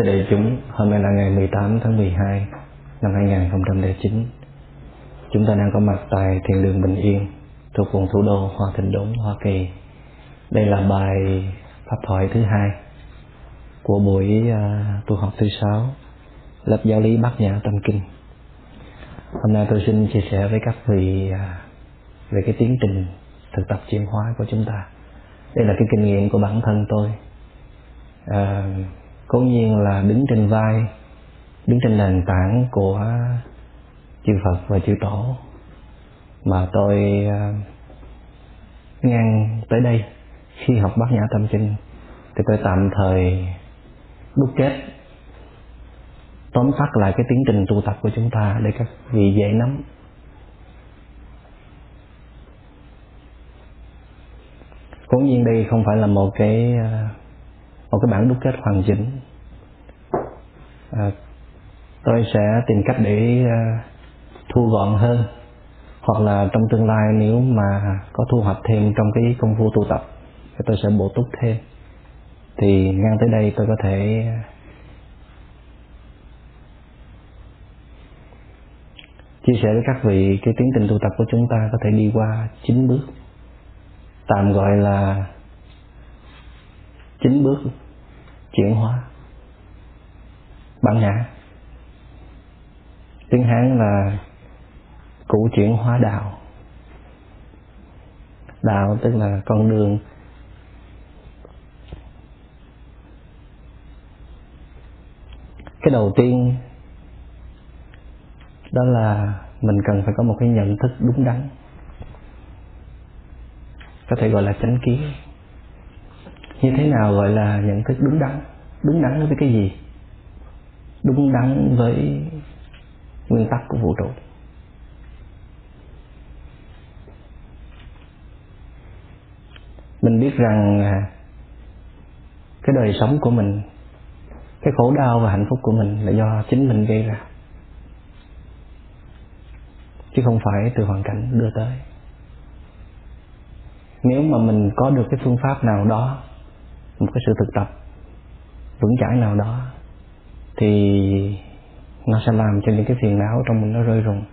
Thưa đại chúng, hôm nay là ngày 18 tháng 12 năm 2009. Chúng ta đang có mặt tại Thiền đường Bình Yên thuộc vùng thủ đô Hoa Thịnh Đốn, Hoa Kỳ. Đây là bài pháp thoại thứ hai của buổi uh, tu học thứ sáu lớp giáo lý Bát Nhã Tâm Kinh. Hôm nay tôi xin chia sẻ với các vị uh, về cái tiến trình thực tập chuyển hóa của chúng ta. Đây là cái kinh nghiệm của bản thân tôi. Uh, cố nhiên là đứng trên vai, đứng trên nền tảng của chư Phật và chư Tổ. Mà tôi à, ngang tới đây khi học bát nhã tâm kinh thì tôi tạm thời đúc kết, tóm tắt lại cái tiến trình tu tập của chúng ta để các vị dễ nắm. Cố nhiên đây không phải là một cái à, một cái bản đúc kết hoàn chỉnh. À, tôi sẽ tìm cách để à, thu gọn hơn hoặc là trong tương lai nếu mà có thu hoạch thêm trong cái công phu tu tập thì tôi sẽ bổ túc thêm. Thì ngang tới đây tôi có thể chia sẻ với các vị cái tiến trình tu tập của chúng ta có thể đi qua chín bước. Tạm gọi là chín bước chuyển hóa. Bản ngã. Tiếng hán là cụ chuyển hóa đạo. Đạo tức là con đường. Cái đầu tiên, đó là mình cần phải có một cái nhận thức đúng đắn. Có thể gọi là chánh kiến như thế nào gọi là nhận thức đúng đắn? Đúng đắn với cái gì? Đúng đắn với nguyên tắc của vũ trụ. Mình biết rằng à, cái đời sống của mình, cái khổ đau và hạnh phúc của mình là do chính mình gây ra. Chứ không phải từ hoàn cảnh đưa tới. Nếu mà mình có được cái phương pháp nào đó một cái sự thực tập. Vững chãi nào đó thì nó sẽ làm cho những cái phiền não trong mình nó rơi rụng,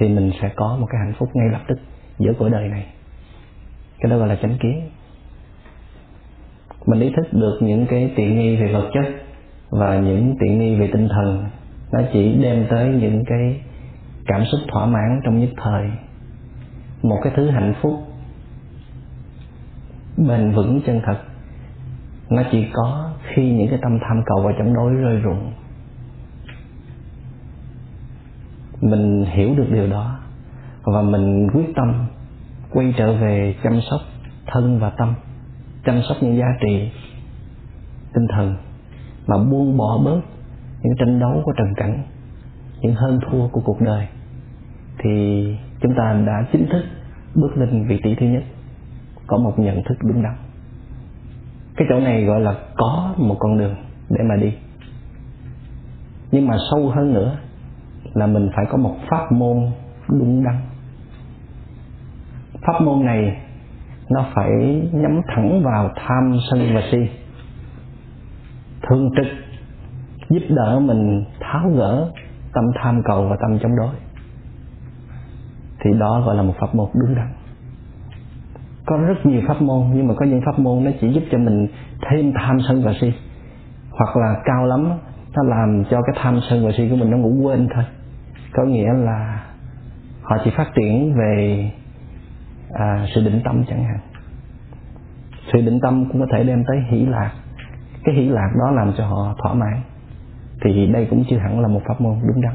thì mình sẽ có một cái hạnh phúc ngay lập tức giữa cuộc đời này. Cái đó gọi là chánh kiến. Mình ý thức được những cái tiện nghi về vật chất và những tiện nghi về tinh thần, nó chỉ đem tới những cái cảm xúc thỏa mãn trong nhất thời. Một cái thứ hạnh phúc bền vững chân thật nó chỉ có khi những cái tâm tham cầu và chống đối rơi rụng mình hiểu được điều đó và mình quyết tâm quay trở về chăm sóc thân và tâm, chăm sóc những giá trị tinh thần mà buông bỏ bớt những tranh đấu của trần cảnh, những hơn thua của cuộc đời. Thì chúng ta đã chính thức bước lên vị trí thứ nhất, có một nhận thức đúng đắn cái chỗ này gọi là có một con đường để mà đi. Nhưng mà sâu hơn nữa là mình phải có một pháp môn đúng đắn. Pháp môn này nó phải nhắm thẳng vào tham sân và si. Thường trực giúp đỡ mình tháo gỡ tâm tham cầu và tâm chống đối. Thì đó gọi là một pháp môn đúng đắn có rất nhiều pháp môn nhưng mà có những pháp môn nó chỉ giúp cho mình thêm tham sân và si. Hoặc là cao lắm nó làm cho cái tham sân và si của mình nó ngủ quên thôi. Có nghĩa là họ chỉ phát triển về à, sự định tâm chẳng hạn. Sự định tâm cũng có thể đem tới hỷ lạc. Cái hỷ lạc đó làm cho họ thỏa mãn. Thì đây cũng chưa hẳn là một pháp môn đúng đắn.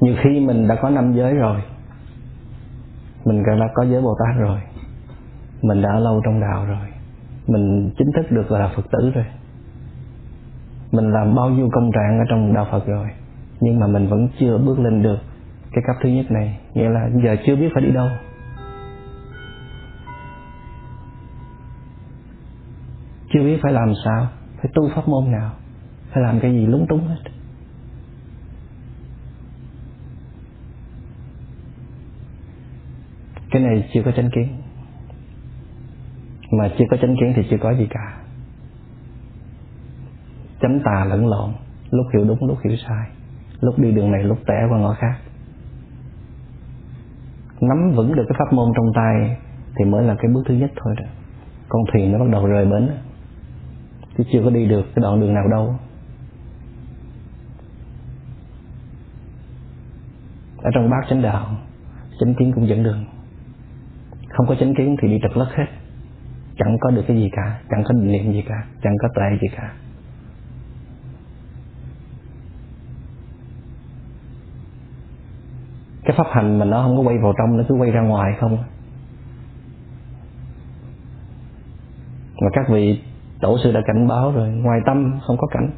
Nhiều khi mình đã có năm giới rồi, mình đã có giới bồ tát rồi, mình đã lâu trong đạo rồi, mình chính thức được là phật tử rồi, mình làm bao nhiêu công trạng ở trong đạo phật rồi, nhưng mà mình vẫn chưa bước lên được cái cấp thứ nhất này. Nghĩa là giờ chưa biết phải đi đâu. Chưa biết phải làm sao, phải tu pháp môn nào, phải làm cái gì lúng túng hết. Cái này chưa có chánh kiến. Mà chưa có chánh kiến thì chưa có gì cả. Chánh tà lẫn lộn, lúc hiểu đúng, lúc hiểu sai. Lúc đi đường này, lúc tẻ qua ngõ khác. Nắm vững được cái pháp môn trong tay thì mới là cái bước thứ nhất thôi đó con thuyền nó bắt đầu rời bến. Chứ chưa có đi được cái đoạn đường nào đâu. Ở trong bát chánh đạo, chánh kiến cũng dẫn đường không có chánh kiến thì đi trật lất hết. Chẳng có được cái gì cả, chẳng có định niệm gì cả, chẳng có tuệ gì cả. Cái pháp hành mà nó không có quay vào trong, nó cứ quay ra ngoài không? Mà các vị tổ sư đã cảnh báo rồi, ngoài tâm không có cảnh,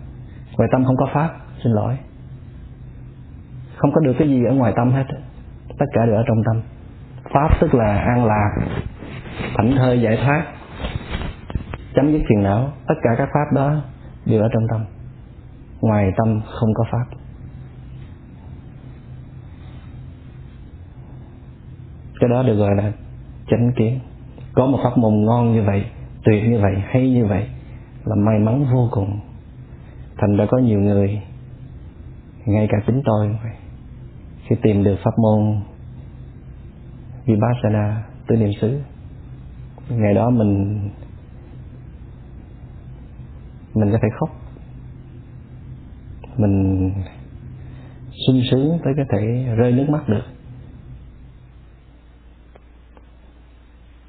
ngoài tâm không có pháp, xin lỗi. Không có được cái gì ở ngoài tâm hết, tất cả đều ở trong tâm pháp, tức là an lạc thảnh thơi giải thoát, chấm dứt phiền não. Tất cả các pháp đó đều ở trong tâm. Ngoài tâm không có pháp. Cái đó được gọi là chánh kiến. Có một pháp môn ngon như vậy, tuyệt như vậy, hay như vậy, là may mắn vô cùng. Thành ra có nhiều người, ngay cả chính tôi khi tìm được pháp môn vipassana tứ niệm xứ. Ngày đó mình mình có thể khóc. Mình sung sướng tới có thể rơi nước mắt được.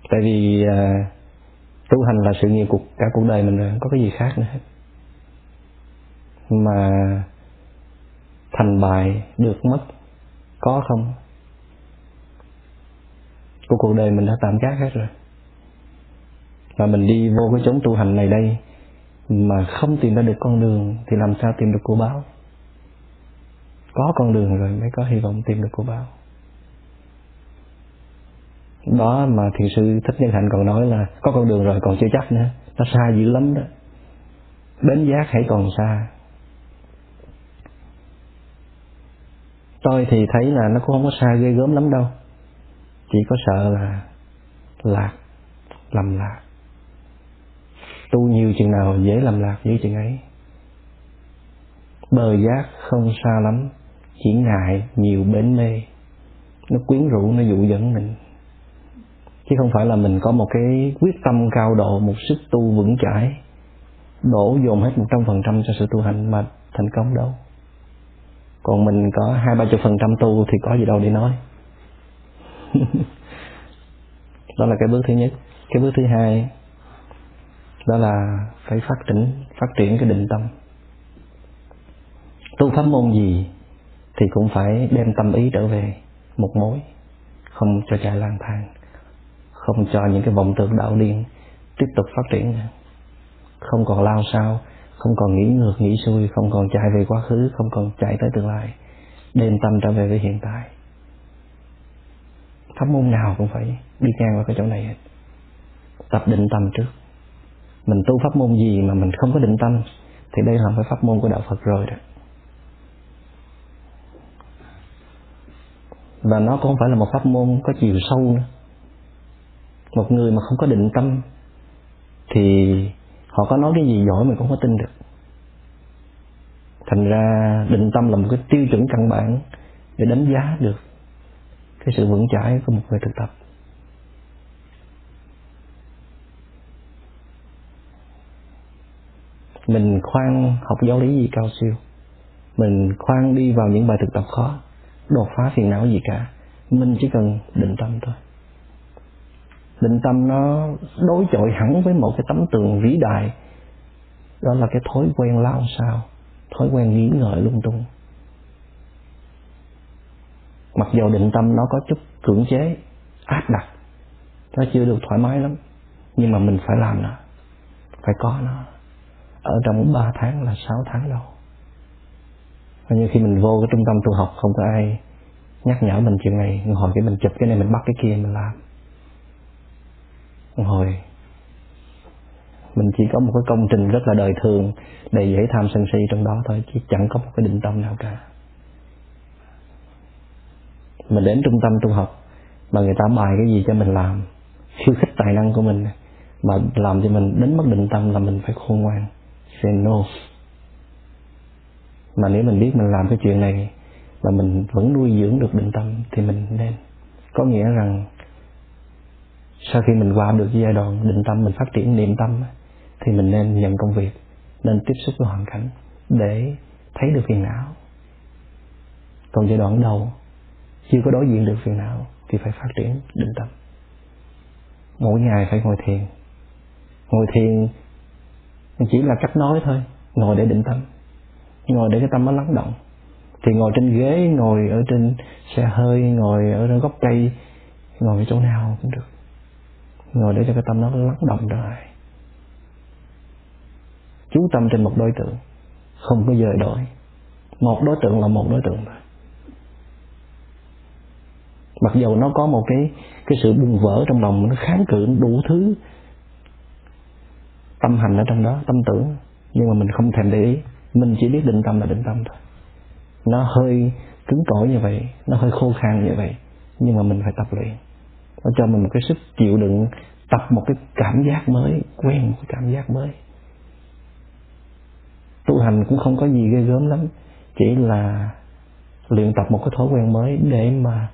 Tại vì à, tu hành là sự nghiệp cuộc cả cuộc đời mình rồi không có cái gì khác nữa. Hết mà thành bại được mất có không? Của cuộc đời mình đã tạm gác hết rồi. Và mình đi vô cái chốn tu hành này đây mà không tìm ra được con đường thì làm sao tìm được của báo? Có con đường rồi mới có hy vọng tìm được của báo. Đó mà thiền sư thích nhân hạnh còn nói là có con đường rồi còn chưa chắc nữa. Nó xa dữ lắm đó. Bến giác hãy còn xa. Tôi thì thấy là nó cũng không có xa ghê gớm lắm đâu chỉ có sợ là lạc, lầm lạc. Tu nhiều chừng nào dễ lầm lạc như chừng ấy. Bờ giác không xa lắm, chỉ ngại nhiều bến mê. Nó quyến rũ, nó dụ dẫn mình. Chứ không phải là mình có một cái quyết tâm cao độ, một sức tu vững chãi, đổ dồn hết một trăm phần trăm cho sự tu hành mà thành công đâu. Còn mình có hai ba chục phần trăm tu thì có gì đâu để nói. đó là cái bước thứ nhất. Cái bước thứ hai, đó là phải phát triển phát triển cái định tâm. Tu pháp môn gì thì cũng phải đem tâm ý trở về một mối, không cho chạy lang thang, không cho những cái vọng tưởng đạo điên tiếp tục phát triển không còn lao sao, không còn nghĩ ngược nghĩ xuôi, không còn chạy về quá khứ, không còn chạy tới tương lai. Đem tâm trở về với hiện tại pháp môn nào cũng phải đi ngang qua cái chỗ này hết. Tập định tâm trước. Mình tu pháp môn gì mà mình không có định tâm, thì đây là phải pháp môn của đạo Phật rồi đó. Và nó cũng không phải là một pháp môn có chiều sâu nữa. Một người mà không có định tâm, thì họ có nói cái gì giỏi mình cũng không có tin được. Thành ra định tâm là một cái tiêu chuẩn căn bản để đánh giá được cái sự vững chãi của một người thực tập. Mình khoan học giáo lý gì cao siêu. Mình khoan đi vào những bài thực tập khó, đột phá phiền não gì cả. Mình chỉ cần định tâm thôi. Định tâm nó đối chọi hẳn với một cái tấm tường vĩ đại. Đó là cái thói quen lao sao, thói quen nghĩ ngợi lung tung mặc dù định tâm nó có chút cưỡng chế, áp đặt, nó chưa được thoải mái lắm, nhưng mà mình phải làm nó, phải có nó. Ở trong 3 tháng là 6 tháng đâu. Và như khi mình vô cái trung tâm tu học, không có ai nhắc nhở mình chuyện này. Hồi cái mình chụp cái này, mình bắt cái kia, mình làm. Hồi, mình chỉ có một cái công trình rất là đời thường đầy dễ tham sân si trong đó thôi, chứ chẳng có một cái định tâm nào cả mình đến trung tâm tu học, mà người ta bài cái gì cho mình làm. Khiêu khích tài năng của mình, mà làm cho mình đến mất định tâm là mình phải khôn ngoan. Say no. Mà nếu mình biết mình làm cái chuyện này, mà mình vẫn nuôi dưỡng được định tâm, thì mình nên. Có nghĩa rằng, sau khi mình qua được giai đoạn định tâm, mình phát triển niệm tâm, thì mình nên nhận công việc, nên tiếp xúc với hoàn cảnh để thấy được phiền não. Còn giai đoạn đầu chưa có đối diện được phiền não thì phải phát triển định tâm. Mỗi ngày phải ngồi thiền. Ngồi thiền chỉ là cách nói thôi, ngồi để định tâm. Ngồi để cái tâm nó lắng động. Thì ngồi trên ghế, ngồi ở trên xe hơi, ngồi ở trên gốc cây, ngồi ở chỗ nào cũng được. Ngồi để cho cái tâm nó lắng động rồi chú tâm trên một đối tượng, không có dời đổi. Một đối tượng là một đối tượng thôi mặc dù nó có một cái cái sự bùng vỡ trong lòng, nó kháng cự đủ thứ tâm hành ở trong đó, tâm tưởng. Nhưng mà mình không thèm để ý. Mình chỉ biết định tâm là định tâm thôi. Nó hơi cứng cỏi như vậy, nó hơi khô khan như vậy, nhưng mà mình phải tập luyện. Nó cho mình một cái sức chịu đựng, tập một cái cảm giác mới, quen một cái cảm giác mới. Tu hành cũng không có gì ghê gớm lắm. Chỉ là luyện tập một cái thói quen mới để mà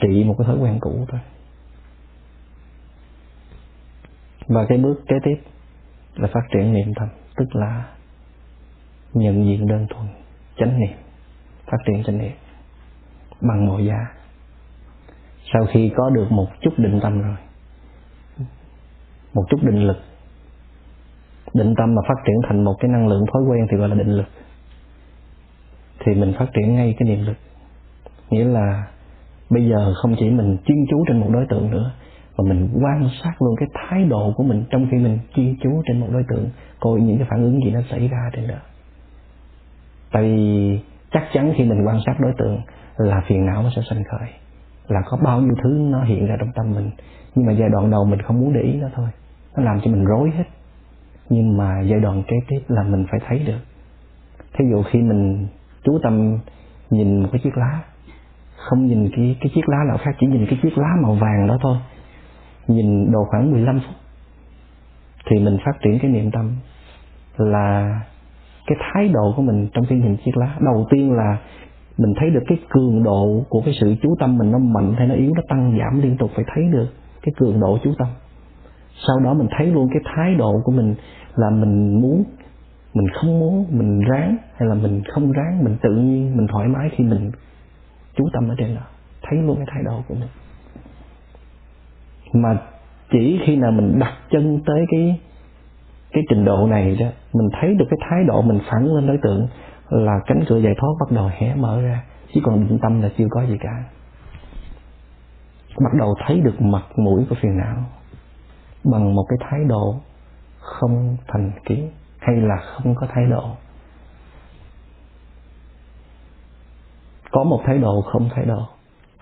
trị một cái thói quen cũ thôi. Và cái bước kế tiếp là phát triển niệm tâm tức là nhận diện đơn thuần chánh niệm, phát triển chánh niệm bằng mọi giá. Sau khi có được một chút định tâm rồi, một chút định lực, định tâm mà phát triển thành một cái năng lượng thói quen thì gọi là định lực, thì mình phát triển ngay cái niệm lực. Nghĩa là bây giờ không chỉ mình chuyên chú trên một đối tượng nữa, mà mình quan sát luôn cái thái độ của mình trong khi mình chuyên chú trên một đối tượng, coi những cái phản ứng gì nó xảy ra trên đó. Tại vì chắc chắn khi mình quan sát đối tượng là phiền não nó sẽ sinh khởi, là có bao nhiêu thứ nó hiện ra trong tâm mình. Nhưng mà giai đoạn đầu mình không muốn để ý nó thôi, nó làm cho mình rối hết. Nhưng mà giai đoạn kế tiếp là mình phải thấy được. Thí dụ khi mình chú tâm nhìn một cái chiếc lá không nhìn cái cái chiếc lá nào khác, chỉ nhìn cái chiếc lá màu vàng đó thôi. Nhìn độ khoảng 15 phút, thì mình phát triển cái niệm tâm là cái thái độ của mình trong khi nhìn chiếc lá. Đầu tiên là mình thấy được cái cường độ của cái sự chú tâm mình, nó mạnh hay nó yếu, nó tăng, giảm liên tục, phải thấy được cái cường độ chú tâm. Sau đó mình thấy luôn cái thái độ của mình là mình muốn, mình không muốn, mình ráng, hay là mình không ráng, mình tự nhiên, mình thoải mái khi mình chú tâm ở trên đó. Thấy luôn cái thái độ của mình. Mà chỉ khi nào mình đặt chân tới cái cái trình độ này đó, mình thấy được cái thái độ mình phản lên đối tượng là cánh cửa giải thoát bắt đầu hé mở ra. Chứ còn định tâm là chưa có gì cả. Bắt đầu thấy được mặt mũi của phiền não bằng một cái thái độ không thành kiến hay là không có thái độ. Có một thái độ không thái độ.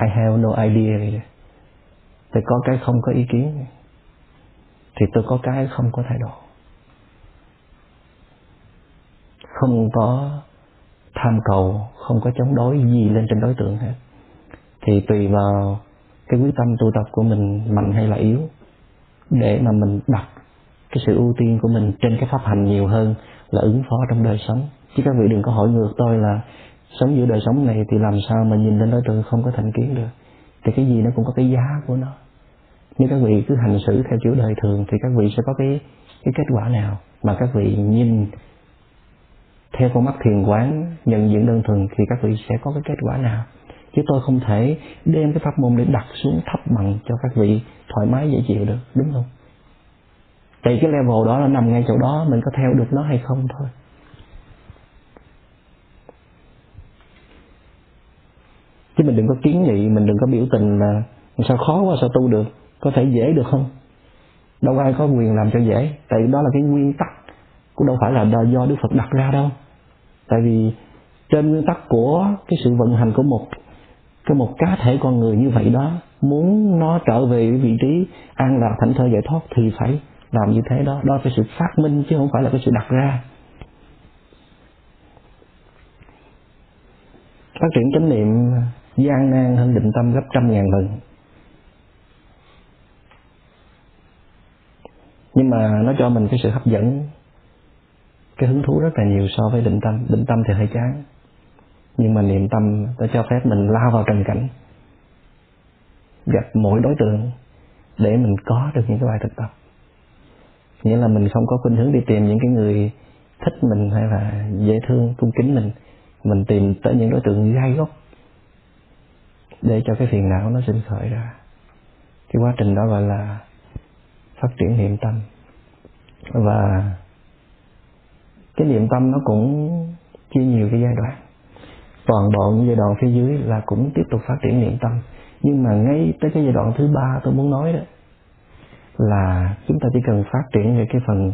I have no idea. Thì có cái không có ý kiến. Thì tôi có cái không có thái độ. Không có tham cầu, không có chống đối gì lên trên đối tượng hết. Thì tùy vào cái quyết tâm tu tập của mình mạnh hay là yếu, để mà mình đặt cái sự ưu tiên của mình trên cái pháp hành nhiều hơn là ứng phó trong đời sống. Chứ các vị đừng có hỏi ngược tôi là sống giữa đời sống này thì làm sao mà nhìn lên đối tượng không có thành kiến được. Thì cái gì nó cũng có cái giá của nó. Nếu các vị cứ hành xử theo kiểu đời thường thì các vị sẽ có cái cái kết quả nào? Mà các vị nhìn theo con mắt thiền quán, nhận diện đơn thuần thì các vị sẽ có cái kết quả nào? Chứ tôi không thể đem cái pháp môn để đặt xuống thấp bằng cho các vị thoải mái dễ chịu được, đúng không? Thì cái level đó là nằm ngay chỗ đó, mình có theo được nó hay không thôi. Chứ mình đừng có kiến nghị, mình đừng có biểu tình là sao khó quá, sao tu được? Có thể dễ được không? Đâu ai có quyền làm cho dễ. Tại đó là cái nguyên tắc cũng đâu phải là do đức phật đặt ra đâu. Tại vì trên nguyên tắc của cái sự vận hành của một cái một cá thể con người như vậy đó, muốn nó trở về vị trí an lạc thảnh thơi giải thoát thì phải làm như thế đó. Đó là cái sự phát minh chứ không phải là cái sự đặt ra. Phát triển chánh niệm gian nan hơn định tâm gấp trăm ngàn lần. Nhưng mà nó cho mình cái sự hấp dẫn, cái hứng thú rất là nhiều so với định tâm. Định tâm thì hơi chán, nhưng mà niệm tâm nó cho phép mình lao vào trần cảnh, gặp mỗi đối tượng để mình có được những cái bài thực tập. Nghĩa là mình không có khuynh hướng đi tìm những cái người thích mình hay là dễ thương, cung kính mình. Mình tìm tới những đối tượng gai góc để cho cái phiền não nó sinh khởi ra. Cái quá trình đó gọi là phát triển niệm tâm. Và cái niệm tâm nó cũng chia nhiều cái giai đoạn. Toàn bộ những giai đoạn phía dưới là cũng tiếp tục phát triển niệm tâm. Nhưng mà ngay tới cái giai đoạn thứ ba tôi muốn nói đó, là chúng ta chỉ cần phát triển về cái phần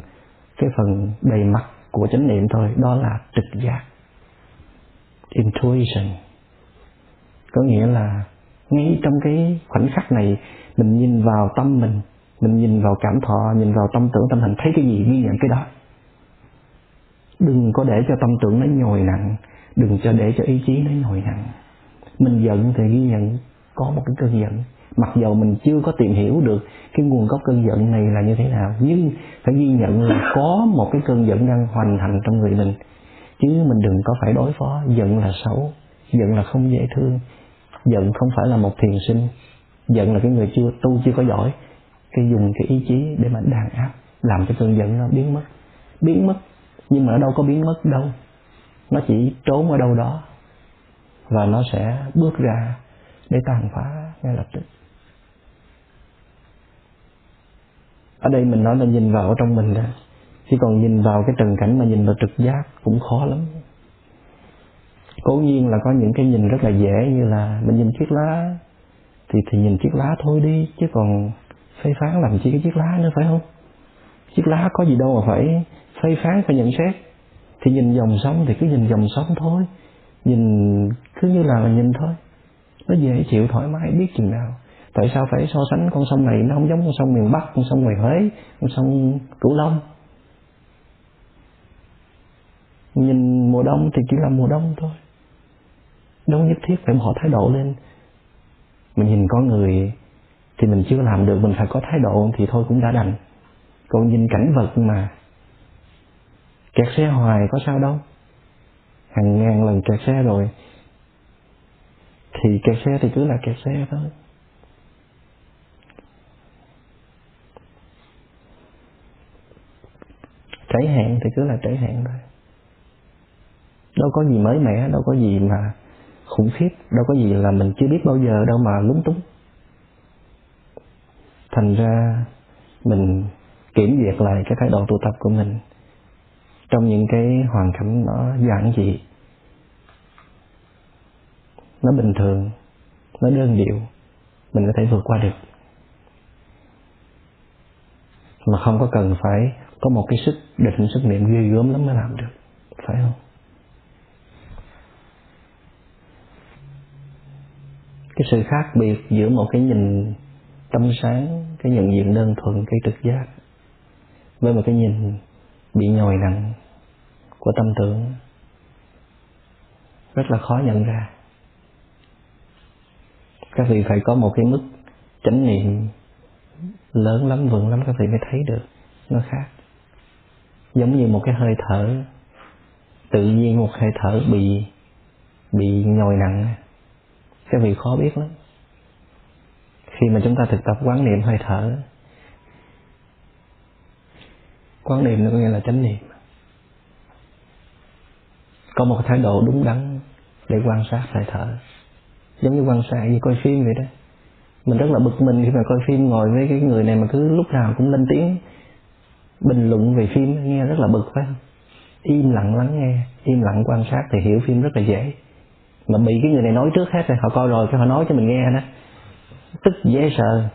cái phần đầy mặt của chánh niệm thôi. Đó là trực giác. Intuition có nghĩa là ngay trong cái khoảnh khắc này, mình nhìn vào tâm mình mình nhìn vào cảm thọ, nhìn vào tâm tưởng, tâm hành, thấy cái gì, ghi nhận cái đó. Đừng có để cho tâm tưởng nó nhồi nặng, đừng cho để cho ý chí nó nhồi nặng. Mình giận thì ghi nhận, có một cái cơn giận. Mặc dầu mình chưa có tìm hiểu được cái nguồn gốc cơn giận này là như thế nào, nhưng phải ghi nhận là có một cái cơn giận đang hoành hành trong người mình. Chứ mình đừng có phải đối phó, giận là xấu, giận là không dễ thương giận không phải là một thiền sinh. Giận là cái người chưa tu, chưa có giỏi. Cái dùng cái ý chí để mà đàn áp, làm cho cơn giận nó biến mất. Biến mất, nhưng mà nó đâu có biến mất đâu. Nó chỉ trốn ở đâu đó và nó sẽ bước ra để tàn phá ngay lập tức. Ở đây mình nói là nhìn vào ở trong mình đó. Chứ còn nhìn vào cái trần cảnh mà nhìn vào trực giác cũng khó lắm cố nhiên là có những cái nhìn rất là dễ như là mình nhìn chiếc lá. Thì thì nhìn chiếc lá thôi đi, chứ còn phê phán làm chi cái chiếc lá nữa, phải không? Chiếc lá có gì đâu mà phải phê phán, phải nhận xét. Thì nhìn dòng sông thì cứ nhìn dòng sông thôi. Nhìn, cứ như là nhìn thôi. Nó dễ chịu, thoải mái, biết chừng nào. Tại sao phải so sánh con sông này nó không giống con sông miền bắc, con sông ngoài huế con sông cửu long? Nhìn mùa đông thì chỉ là mùa đông thôi đâu nhất thiết phải bỏ thái độ lên. Mình nhìn có người thì mình chưa làm được, mình phải có thái độ thì thôi cũng đã đành. Còn nhìn cảnh vật mà kẹt xe hoài có sao đâu. Hàng ngàn lần kẹt xe rồi. Thì kẹt xe thì cứ là kẹt xe thôi. Trễ hạn thì cứ là trễ hạn thôi. Đâu có gì mới mẻ, đâu có gì mà khủng khiếp. Đâu có gì là mình chưa biết bao giờ, đâu mà lúng túng. Thành ra mình kiểm duyệt lại cái thái độ tu tập của mình. Trong những cái hoàn cảnh nó giản dị, nó bình thường, nó đơn điệu, mình có thể vượt qua được. Mà không có cần phải có một cái sức, định sức niệm ghê gớm lắm mới làm được, phải không? Cái sự khác biệt giữa một cái nhìn tâm sáng, cái nhận diện đơn thuần, cái trực giác với một cái nhìn bị nhồi nặng của tâm tưởng rất là khó nhận ra. Các vị phải có một cái mức chánh niệm lớn lắm, vững lắm, các vị mới thấy được nó khác. Giống như một cái hơi thở, tự nhiên một hơi thở bị bị nhồi nặng các vị khó biết lắm. Khi mà chúng ta thực tập quán niệm hơi thở, quán niệm nó có nghĩa là chánh niệm. Có một thái độ đúng đắn để quan sát hơi thở. Giống như quan sát như coi phim vậy đó. Mình rất là bực mình khi mà coi phim, ngồi với cái người này mà cứ lúc nào cũng lên tiếng, bình luận về phim, nghe rất là bực phải không? Im lặng lắng nghe, im lặng quan sát thì hiểu phim rất là dễ mà bị cái người này nói trước hết rồi, họ coi rồi cái họ nói cho mình nghe đó tức dễ sợ.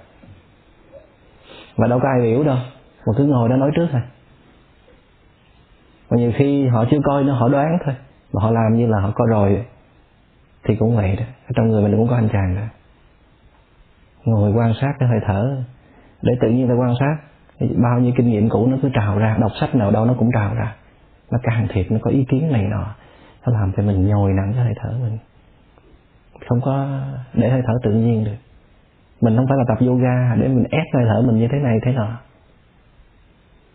Mà đâu có ai hiểu đâu. Mà cứ ngồi đó nói trước thôi. Mà nhiều khi họ chưa coi nữa, họ đoán thôi. Mà họ làm như là họ coi rồi thì cũng vậy đó. Ở trong người mình cũng có anh chàng đó. Ngồi quan sát cái hơi thở. Để tự nhiên ta quan sát, bao nhiêu kinh nghiệm cũ nó cứ trào ra, đọc sách nào đâu nó cũng trào ra. Nó can thiệp, nó có ý kiến này nọ nó làm cho mình nhồi nặng cái hơi thở mình. Không có để hơi thở tự nhiên được. Mình không phải là tập yoga để mình ép hơi thở mình như thế này, thế nọ.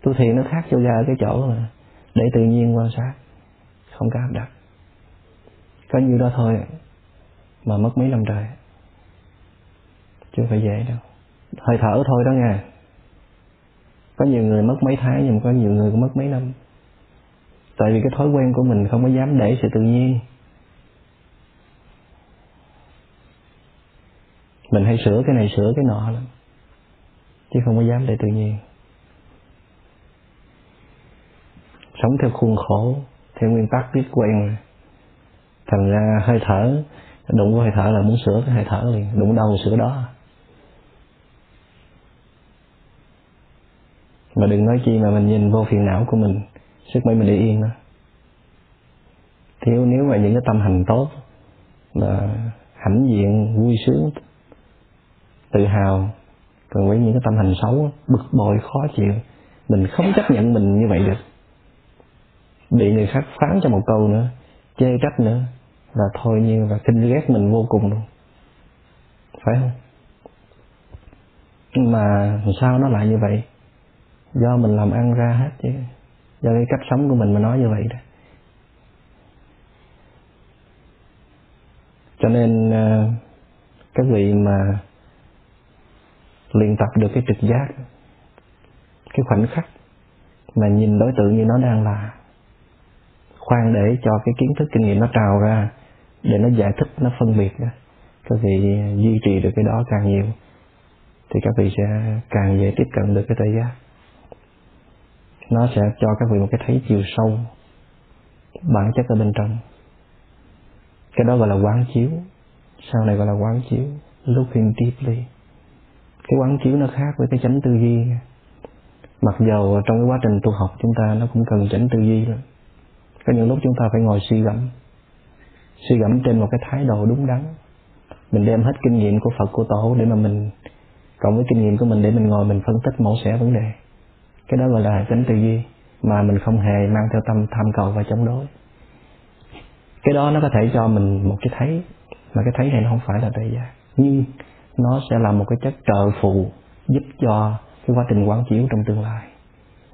Tu thiền nó khác yoga ở cái chỗ mà để tự nhiên quan sát. Không có áp đặt. Có nhiêu đó thôi mà mất mấy năm trời. Chưa phải dễ đâu. Hơi thở thôi đó nha. Có nhiều người mất mấy tháng nhưng mà có nhiều người cũng mất mấy năm tại vì cái thói quen của mình không có dám để sự tự nhiên. Mình hay sửa cái này, sửa cái nọ lắm, chứ không có dám để tự nhiên. Sống theo khuôn khổ, theo nguyên tắc biết quen rồi. Thành ra hơi thở, đụng hơi thở là muốn sửa cái hơi thở liền, đụng đâu sửa đó. Mà đừng nói chi mà mình nhìn vô phiền não của mình sức mấy mình để yên đó. Thiếu, nếu mà những cái tâm hành tốt là hãnh diện, vui sướng, tự hào, còn với những cái tâm hành xấu, bực bội, khó chịu, mình không chấp nhận mình như vậy được. Bị người khác phán cho một câu nữa, chê trách nữa, là thôi như là kinh ghét mình vô cùng luôn. Phải không? Nhưng mà sao nó lại như vậy? Do mình làm ăn ra hết chứ do cái cách sống của mình mà nói như vậy đó. Cho nên ờ, uh, các vị mà luyện tập được cái trực giác cái khoảnh khắc mà nhìn đối tượng như nó đang là khoan để cho cái kiến thức kinh nghiệm nó trào ra để nó giải thích nó phân biệt đó các vị duy trì được cái đó càng nhiều thì các vị sẽ càng dễ tiếp cận được cái tự giác nó sẽ cho các vị một cái thấy chiều sâu bản chất ở bên trong. Cái đó gọi là quán chiếu. Sau này gọi là quán chiếu. Looking deeply. Cái quán chiếu nó khác với cái chánh tư duy. Mặc dầu trong cái quá trình tu học chúng ta nó cũng cần chánh tư duy lắm. Có những lúc chúng ta phải ngồi suy gẫm. Suy gẫm trên một cái thái độ đúng đắn. Mình đem hết kinh nghiệm của phật, của tổ để mà mình, cộng với kinh nghiệm của mình để mình ngồi mình phân tích mẫu xẻ vấn đề cái đó gọi là tính tư duy, mà mình không hề mang theo tâm tham cầu và chống đối. Cái đó nó có thể cho mình một cái thấy, mà cái thấy này nó không phải là tự giác. Nhưng nó sẽ là một cái chất trợ phụ giúp cho cái quá trình quán chiếu trong tương lai.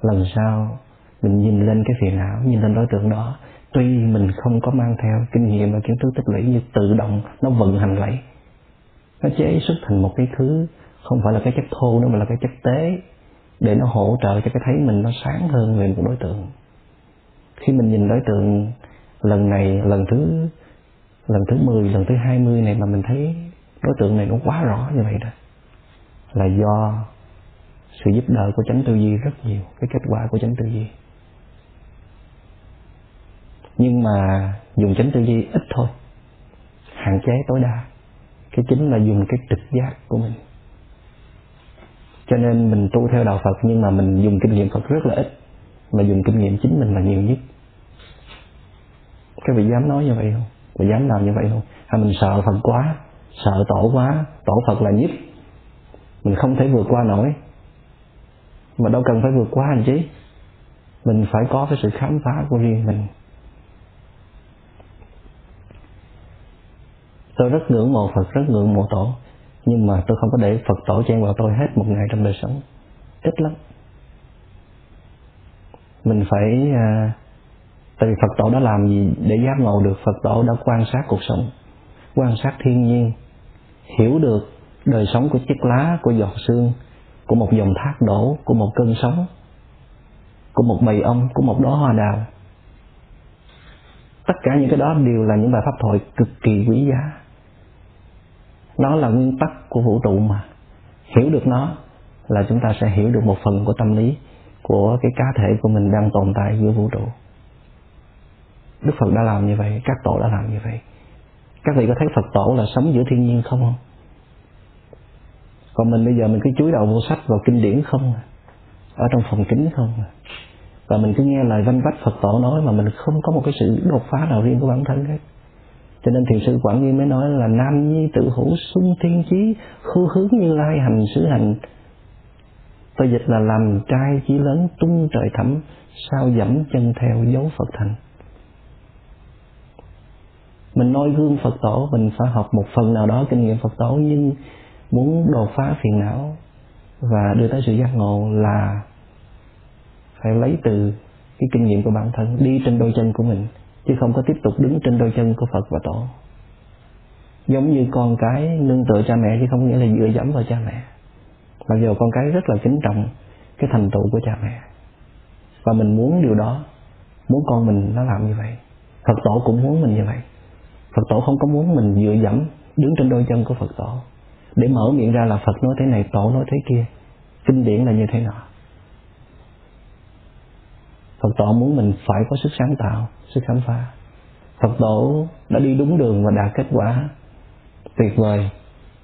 Lần sau, mình nhìn lên cái phiền não, nhìn lên đối tượng đó, tuy mình không có mang theo kinh nghiệm và kiến thức tích lũy như tự động nó vận hành lấy nó chế xuất thành một cái thứ, không phải là cái chất thô nữa, mà là cái chất tế để nó hỗ trợ cho cái thấy mình nó sáng hơn về một đối tượng. Khi mình nhìn đối tượng lần này lần thứ lần thứ 10, lần thứ 20 này mà mình thấy đối tượng này nó quá rõ như vậy đó là do sự giúp đỡ của chánh tư duy rất nhiều cái kết quả của chánh tư duy. Nhưng mà dùng chánh tư duy ít thôi hạn chế tối đa. Cái chính là dùng cái trực giác của mình cho nên mình tu theo đạo Phật nhưng mà mình dùng kinh nghiệm Phật rất là ít. Mà dùng kinh nghiệm chính mình là nhiều nhất. Các vị dám nói như vậy không? Và dám làm như vậy không? Hay mình sợ Phật quá, sợ tổ quá, tổ Phật là nhất. Mình không thể vượt qua nổi. Mà đâu cần phải vượt qua anh chứ mình phải có cái sự khám phá của riêng mình. Tôi rất ngưỡng mộ Phật, rất ngưỡng mộ tổ nhưng mà tôi không có để Phật tổ chen vào tôi hết một ngày trong đời sống. Ít lắm. Mình phải à, tại vì Phật tổ đã làm gì để giác ngộ được? Phật tổ đã quan sát cuộc sống quan sát thiên nhiên hiểu được đời sống của chiếc lá của giọt sương của một dòng thác đổ của một cơn sóng của một bầy ong của một đóa hoa đào. Tất cả những cái đó đều là những bài pháp thoại cực kỳ quý giá nó là nguyên tắc của vũ trụ mà. Hiểu được nó là chúng ta sẽ hiểu được một phần của tâm lý của cái cá thể của mình đang tồn tại giữa vũ trụ. Đức phật đã làm như vậy, các tổ đã làm như vậy. Các vị có thấy phật tổ là sống giữa thiên nhiên không? Không còn mình bây giờ mình cứ chúi đầu vô sách vào kinh điển không? À? ở trong phòng kính không? À? và mình cứ nghe lời văn vách phật tổ nói mà mình không có một cái sự đột phá nào riêng của bản thân hết cho nên thiền sư quảng nghiêm mới nói là nam nhi tự hữu sung thiên chí khu hướng như lai hành xứ hành. Tôi dịch là làm trai chí lớn tung trời thẳm, sao dẫm chân theo dấu phật thành. Mình noi gương phật tổ, mình phải học một phần nào đó kinh nghiệm phật tổ, nhưng muốn đột phá phiền não và đưa tới sự giác ngộ là phải lấy từ cái kinh nghiệm của bản thân, đi trên đôi chân của mình chứ không có tiếp tục đứng trên đôi chân của Phật và Tổ. Giống như con cái nương tựa cha mẹ chứ không nghĩa là dựa dẫm vào cha mẹ. Mặc dù con cái rất là kính trọng cái thành tựu của cha mẹ. Và mình muốn điều đó, muốn con mình nó làm như vậy. Phật tổ cũng muốn mình như vậy. Phật tổ không có muốn mình dựa dẫm, đứng trên đôi chân của Phật tổ. Để mở miệng ra là Phật nói thế này, tổ nói thế kia. Kinh điển là như thế nào? Phật tổ muốn mình phải có sức sáng tạo, sức khám phá. Phật tổ đã đi đúng đường và đạt kết quả tuyệt vời.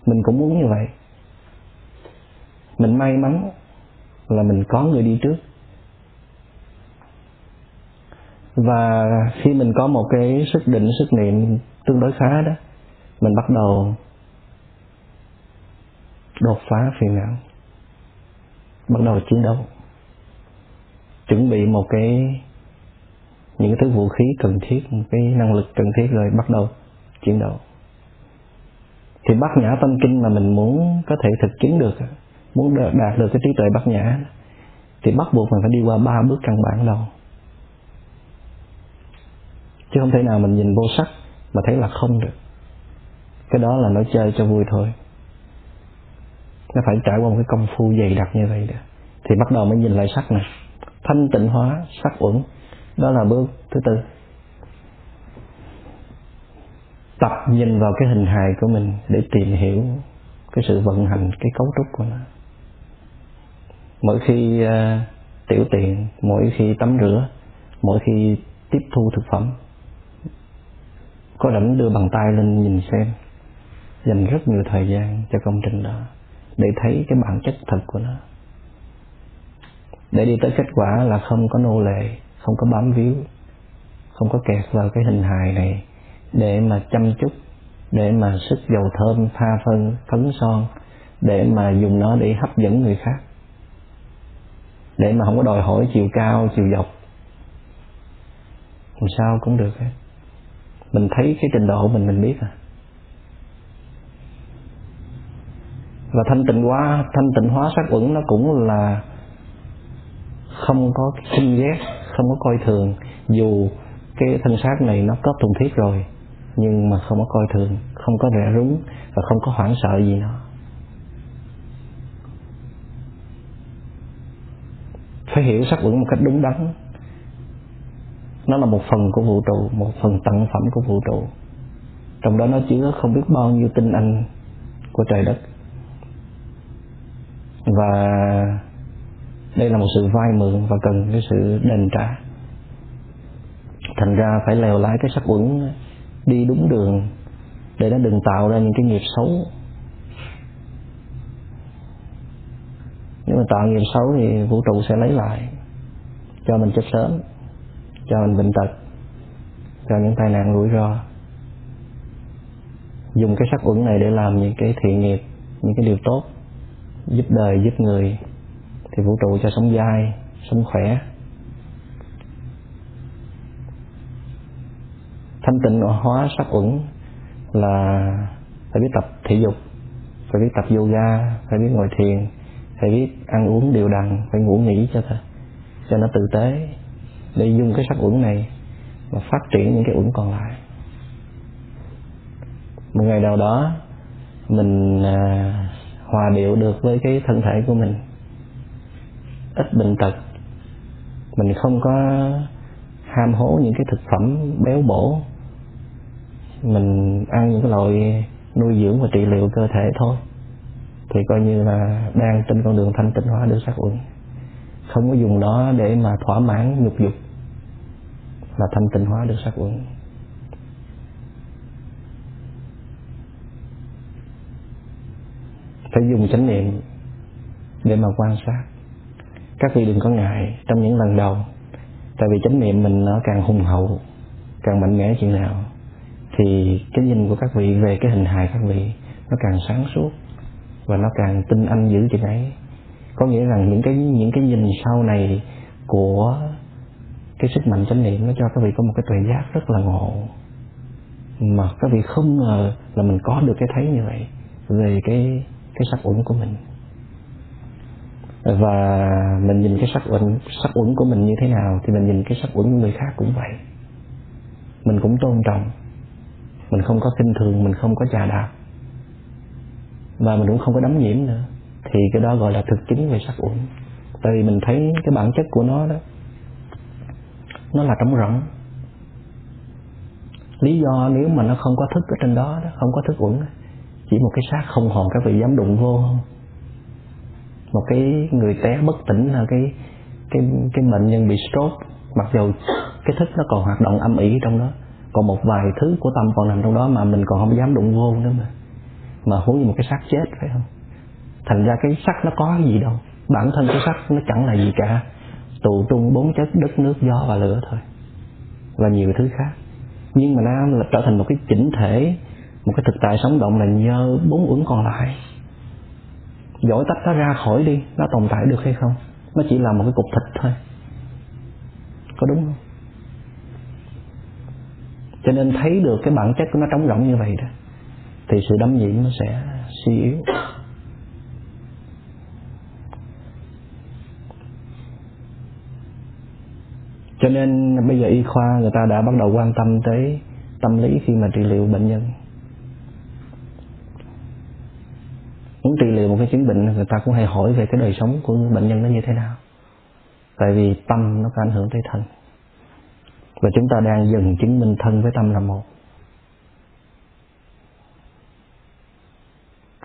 Mình cũng muốn như vậy. Mình may mắn là mình có người đi trước. Và khi mình có một cái sức định, sức niệm tương đối khá đó, mình bắt đầu đột phá phiền não, bắt đầu chiến đấu chuẩn bị một cái, những cái thứ vũ khí cần thiết, một cái năng lực cần thiết rồi bắt đầu chiến đấu. Thì bát nhã tâm kinh mà mình muốn có thể thực chứng được muốn đạt được cái trí tuệ bát nhã, thì bắt buộc mình phải đi qua ba bước căn bản đầu. Chứ không thể nào mình nhìn vô sắc mà thấy là không được. Cái đó là nói chơi cho vui thôi. Nó phải trải qua một cái công phu dày đặc như vậy đó. Thì bắt đầu mới nhìn lại sắc này thanh tịnh hóa sắc uẩn. Đó là bước thứ tư. Tập nhìn vào cái hình hài của mình để tìm hiểu cái sự vận hành cái cấu trúc của nó. Mỗi khi uh, tiểu tiện mỗi khi tắm rửa mỗi khi tiếp thu thực phẩm có rảnh đưa bàn tay lên nhìn xem dành rất nhiều thời gian cho công trình đó để thấy cái bản chất thật của nó để đi tới kết quả là không có nô lệ, không có bám víu, không có kẹt vào cái hình hài này. Để mà chăm chút, để mà sức dầu thơm pha phân, phấn son, để mà dùng nó để hấp dẫn người khác. Để mà không có đòi hỏi chiều cao, chiều dọc. Làm sao cũng được hết. Mình thấy cái trình độ mình mình biết à. Và thanh tịnh hóa thanh tịnh hóa sắc uẩn nó cũng là không có khinh ghét không có coi thường. Dù cái thân xác này nó có thuần thiết rồi, nhưng mà không có coi thường, không có rẻ rúng và không có hoảng sợ gì nó. Phải hiểu sắc vững một cách đúng đắn. Nó là một phần của vũ trụ, một phần tặng phẩm của vũ trụ. Trong đó nó chứa không biết bao nhiêu tinh anh của trời đất. Và đây là một sự vay mượn và cần cái sự đền trả. Thành ra phải lèo lái cái sắc uẩn đi đúng đường để nó đừng tạo ra những cái nghiệp xấu. Nếu mà tạo nghiệp xấu thì vũ trụ sẽ lấy lại cho mình chết sớm, cho mình bệnh tật, cho những tai nạn rủi ro. Dùng cái sắc uẩn này để làm những cái thiện nghiệp, những cái điều tốt, giúp đời, giúp người thì vũ trụ cho sống dai sống khỏe. Thanh tịnh hóa sắc uẩn là phải biết tập thể dục phải biết tập yoga phải biết ngồi thiền phải biết ăn uống điều đặn phải ngủ nghỉ cho thật cho nó tử tế. Để dùng cái sắc uẩn này và phát triển những cái uẩn còn lại. Một ngày nào đó mình à, hòa điệu được với cái thân thể của mình ít bệnh tật. Mình không có ham hố những cái thực phẩm béo bổ. Mình ăn những cái loại nuôi dưỡng và trị liệu cơ thể thôi. Thì coi như là đang trên con đường thanh tịnh hóa được sắc uẩn không có dùng đó để mà thỏa mãn nhục dục là thanh tịnh hóa được sắc uẩn phải dùng chánh niệm để mà quan sát các vị đừng có ngại trong những lần đầu, tại vì chánh niệm mình nó càng hùng hậu, càng mạnh mẽ chuyện nào, thì cái nhìn của các vị về cái hình hài các vị nó càng sáng suốt và nó càng tinh anh dữ chừng ấy. Có nghĩa rằng những cái những cái nhìn sau này của cái sức mạnh chánh niệm nó cho các vị có một cái tuệ giác rất là ngộ. Mà các vị không ngờ là mình có được cái thấy như vậy về cái cái sắc uẩn của mình và mình nhìn cái sắc uẩn sắc uẩn của mình như thế nào thì mình nhìn cái sắc uẩn của người khác cũng vậy. Mình cũng tôn trọng. Mình không có kinh thường mình không có chà đạp. Và mình cũng không có đắm nhiễm nữa. Thì cái đó gọi là thực chứng về sắc uẩn. Tại vì mình thấy cái bản chất của nó đó nó là trống rỗng. Lý do nếu mà nó không có thức ở trên đó, đó không có thức uẩn chỉ một cái xác không hồn các vị dám đụng vô không? Một cái người té bất tỉnh là cái cái cái bệnh nhân bị stroke. Mặc dù cái thức nó còn hoạt động âm ỉ trong đó, còn một vài thứ của tâm còn nằm trong đó mà mình còn không dám đụng vô nữa mà mà huống như một cái xác chết, phải không? Thành ra cái sắc nó có gì đâu. Bản thân cái sắc nó chẳng là gì cả. Tụ trung bốn chất, đất, nước, gió và lửa thôi, và nhiều thứ khác. Nhưng mà nó là trở thành một cái chỉnh thể, một cái thực tại sống động là nhờ bốn uẩn còn lại giỏi tách nó ra khỏi đi, nó tồn tại được hay không? Nó chỉ là một cái cục thịt thôi. Có đúng không? Cho nên thấy được cái bản chất của nó trống rỗng như vậy đó, thì sự đấm nhiễm nó sẽ suy yếu. Cho nên bây giờ y khoa người ta đã bắt đầu quan tâm tới tâm lý khi mà trị liệu bệnh nhân. Muốn trị liệu một cái chứng bệnh, người ta cũng hay hỏi về cái đời sống của bệnh nhân nó như thế nào. Tại vì tâm nó có ảnh hưởng tới thân. Và chúng ta đang dần chứng minh thân với tâm là một.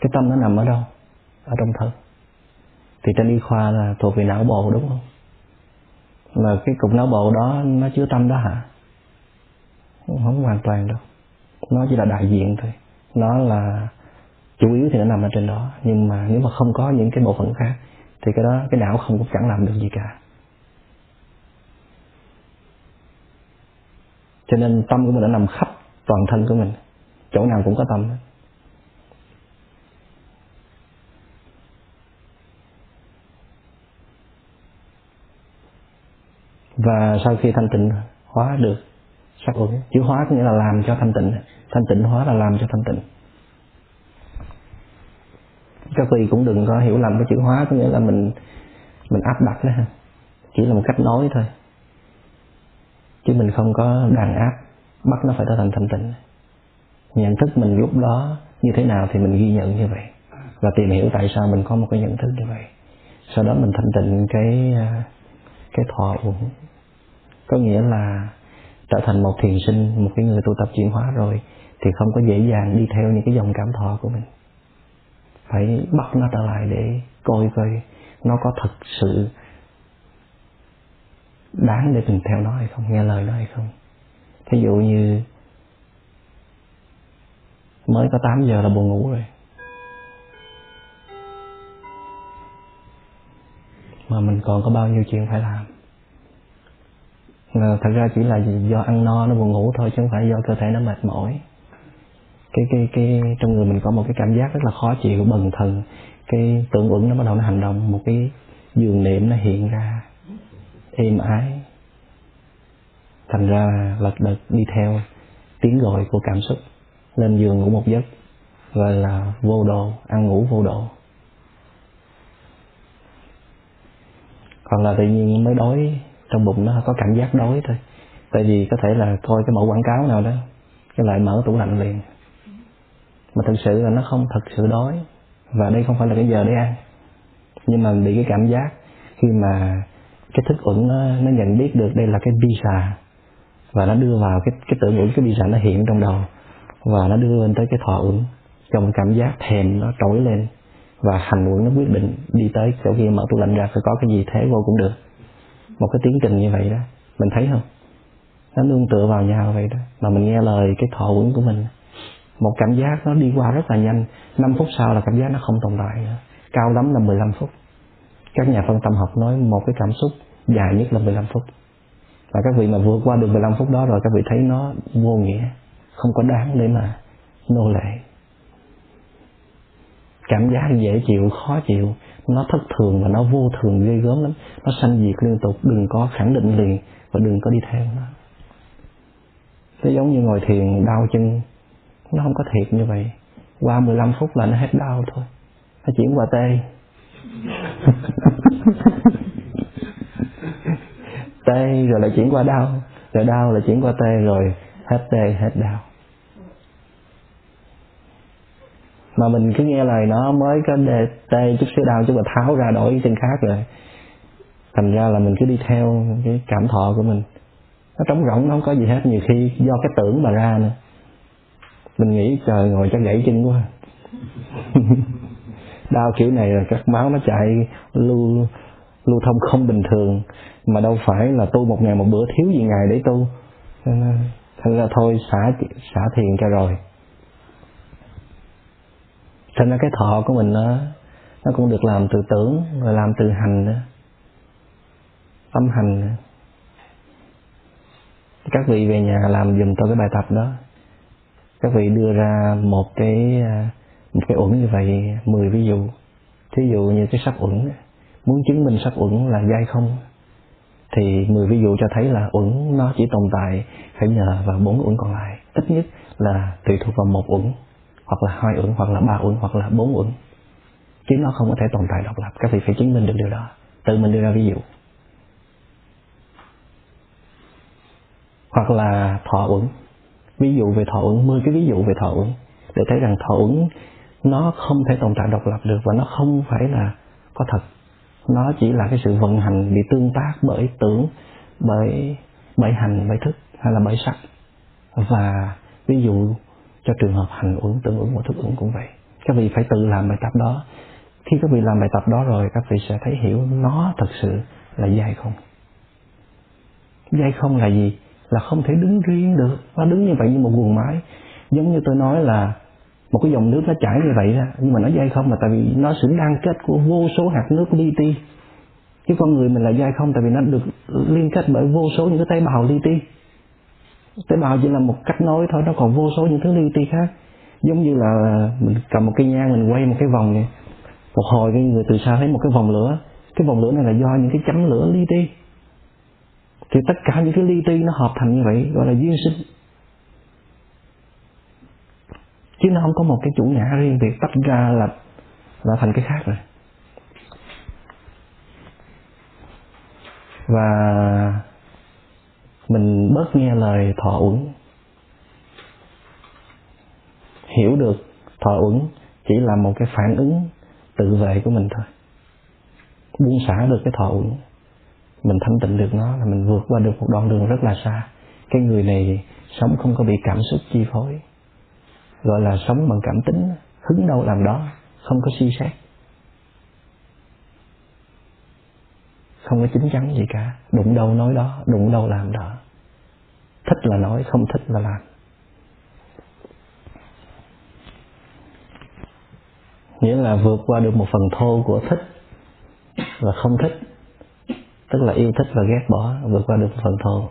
Cái tâm nó nằm ở đâu? Ở trong thân. Thì trên y khoa là thuộc về não bộ, đúng không? Mà cái cục não bộ đó, nó chứa tâm đó hả? Không hoàn toàn đâu. Nó chỉ là đại diện thôi. Nó là chủ yếu thì nó nằm ở trên đó, nhưng mà nếu mà không có những cái bộ phận khác, thì cái đó, cái não không cũng chẳng làm được gì cả. Cho nên tâm của mình đã nằm khắp toàn thân của mình, chỗ nào cũng có tâm và sau khi thanh tịnh hóa được sắc uẩn, chữ hóa có nghĩa là làm cho thanh tịnh thanh tịnh hóa là làm cho thanh tịnh các vị cũng đừng có hiểu lầm cái chữ hóa, có nghĩa là mình mình áp đặt đó ha. Chỉ là một cách nói thôi. Chứ mình không có đàn áp, bắt nó phải trở thành thanh tịnh. Nhận thức mình lúc đó như thế nào thì mình ghi nhận như vậy. Và tìm hiểu tại sao mình có một cái nhận thức như vậy. Sau đó mình thanh tịnh cái à, cái thọ uẩn có nghĩa là trở thành một thiền sinh, một cái người tu tập chuyển hóa rồi, thì không có dễ dàng đi theo những cái dòng cảm thọ của mình phải bắt nó trở lại để coi coi nó có thật sự đáng để mình theo nó hay không, nghe lời nó hay không. Thí dụ như mới có 8 giờ là buồn ngủ rồi. Mà mình còn có bao nhiêu chuyện phải làm. Thật ra chỉ là do ăn no nó buồn ngủ thôi, chứ không phải do cơ thể nó mệt mỏi cái cái cái, trong người mình có một cái cảm giác rất là khó chịu, bần thần cái tưởng uẩn nó bắt đầu nó hành động, một cái giường niệm nó hiện ra êm ái. Thành ra lật đật đi theo tiếng gọi của cảm xúc lên giường ngủ một giấc, gọi là vô độ, ăn ngủ vô độ. Hoặc là tự nhiên mới đói, trong bụng nó có cảm giác đói thôi. Tại vì có thể là coi cái mẫu quảng cáo nào đó, cái lại mở tủ lạnh liền mà thực sự là nó không thật sự đói. Và đây không phải là cái giờ để ăn. Nhưng mà bị cái cảm giác khi mà cái thức uẩn nó, nó nhận biết được đây là cái pizza và nó đưa vào cái cái tưởng uẩn cái pizza nó hiện trong đầu. Và nó đưa lên tới cái thọ uẩn. Trong cảm giác thèm nó trỗi lên. Và hành uẩn nó quyết định đi tới chỗ kia mở tủ lạnh ra phải có cái gì thế vô cũng được. Một cái tiến trình như vậy đó. Mình thấy không? Nó nương tựa vào nhau vậy đó. Mà mình nghe lời cái thọ uẩn của mình một cảm giác nó đi qua rất là nhanh. 5 phút sau là cảm giác nó không tồn tại nữa. Cao lắm là 15 phút. Các nhà phân tâm học nói một cái cảm xúc dài nhất là 15 phút. Và các vị mà vượt qua được 15 phút đó rồi, các vị thấy nó vô nghĩa, không có đáng để mà nô lệ. Cảm giác dễ chịu, khó chịu, nó thất thường và nó vô thường, ghê gớm lắm. Nó sanh diệt liên tục, đừng có khẳng định liền và đừng có đi theo nó. Nó giống như ngồi thiền, đau chân nó không có thiệt như vậy. Qua 15 phút là nó hết đau thôi. Nó chuyển qua tê tê rồi lại chuyển qua đau. Rồi đau lại chuyển qua tê rồi hết tê hết đau. Mà mình cứ nghe lời nó mới có đề, tê chút xíu đau chút là tháo ra đổi chân khác rồi thành ra là mình cứ đi theo cái cảm thọ của mình. Nó trống rỗng nó không có gì hết. Nhiều khi do cái tưởng mà ra nữa mình nghĩ trời ngồi chắc gãy chân quá. Đau kiểu này là các máu nó chạy lưu lưu thông không bình thường. Mà đâu phải là tu một ngày một bữa thiếu gì ngày để tu. Thành ra thôi xả xả thiền cho rồi. Thành ra cái thọ của mình nó nó cũng được làm từ tưởng rồi làm từ hành nữa tâm hành nữa. các vị về nhà làm dùm tôi cái bài tập đó các vị đưa ra một cái à, một cái uẩn như vậy 10 ví dụ. Thí dụ như cái sắc uẩn, muốn chứng minh sắc uẩn là dai không? Thì 10 ví dụ cho thấy là uẩn nó chỉ tồn tại, phải nhờ vào bốn uẩn còn lại. Ít nhất là tùy thuộc vào một uẩn, hoặc là hai uẩn, hoặc là ba uẩn, hoặc là bốn uẩn. Chứ nó không có thể tồn tại độc lập. Các vị phải chứng minh được điều đó. Tự mình đưa ra ví dụ. Hoặc là thọ uẩn ví dụ về thọ ứng 10 cái ví dụ về thọ ứng, để thấy rằng thọ ứng nó không thể tồn tại độc lập được và nó không phải là có thật. Nó chỉ là cái sự vận hành bị tương tác bởi tưởng, bởi bởi hành, bởi thức hay là bởi sắc. Và ví dụ cho trường hợp hành ứng tưởng ứng và thức ứng cũng vậy. Các vị phải tự làm bài tập đó. Khi các vị làm bài tập đó rồi, các vị sẽ thấy hiểu nó thật sự là dai không. Dai không là gì? Là không thể đứng riêng được. Nó đứng như vậy như một guồng máy. Giống như tôi nói là một cái dòng nước nó chảy như vậy ra nhưng mà nó dai không là tại vì nó sự đan kết của vô số hạt nước li ti. Cái con người mình là dai không tại vì nó được liên kết bởi vô số những cái tế bào li ti. Tế bào chỉ là một cách nối thôi, nó còn vô số những thứ li ti khác. Giống như là mình cầm một cây nhang, mình quay một cái vòng này một hồi cái người từ xa thấy một cái vòng lửa. Cái vòng lửa này là do những cái chấm lửa li ti thì tất cả những cái ly ti nó hợp thành như vậy, gọi là duyên sinh. Chứ nó không có một cái chủ ngã riêng biệt tách ra là là thành cái khác rồi. Và mình bớt nghe lời thọ uẩn. Hiểu được thọ uẩn chỉ là một cái phản ứng tự vệ của mình thôi. Buông xả được cái thọ uẩn mình thanh tịnh được nó, là mình vượt qua được một đoạn đường rất là xa. Cái người này sống không có bị cảm xúc chi phối. Gọi là sống bằng cảm tính, hứng đâu làm đó, không có suy xét. Không có chính chắn gì cả. Đụng đâu nói đó, đụng đâu làm đó. Thích là nói, không thích là làm. Nghĩa là vượt qua được một phần thô của thích và không thích tức là yêu thích và ghét bỏ, vượt qua được phần thô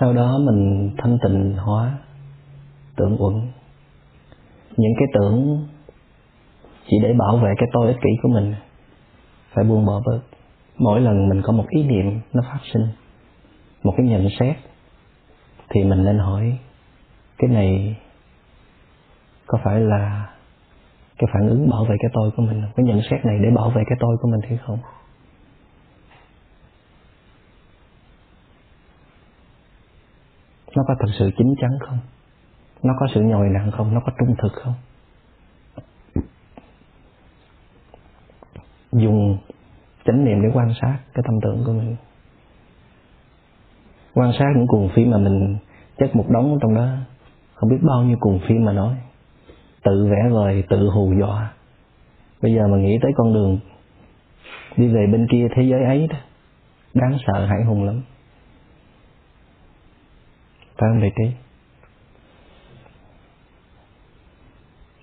sau đó mình thanh tịnh hóa tưởng uẩn. Những cái tưởng chỉ để bảo vệ cái tôi ích kỷ của mình phải buông bỏ bớt. Mỗi lần mình có một ý niệm nó phát sinh, một cái nhận xét, thì mình nên hỏi, cái này có phải là cái phản ứng bảo vệ cái tôi của mình cái nhận xét này để bảo vệ cái tôi của mình hay không? Nó có thật sự chín chắn không? Nó có sự nhồi nặng không? Nó có trung thực không? Dùng chánh niệm để quan sát cái tâm tưởng của mình. Quan sát những cuồng phim mà mình chất một đống trong đó, không biết bao nhiêu cuồng phim mà nói. Tự vẽ vời, tự hù dọa. Bây giờ mà nghĩ tới con đường đi về bên kia thế giới ấy đó, đáng sợ hãi hùng lắm. Phải không thầy trí?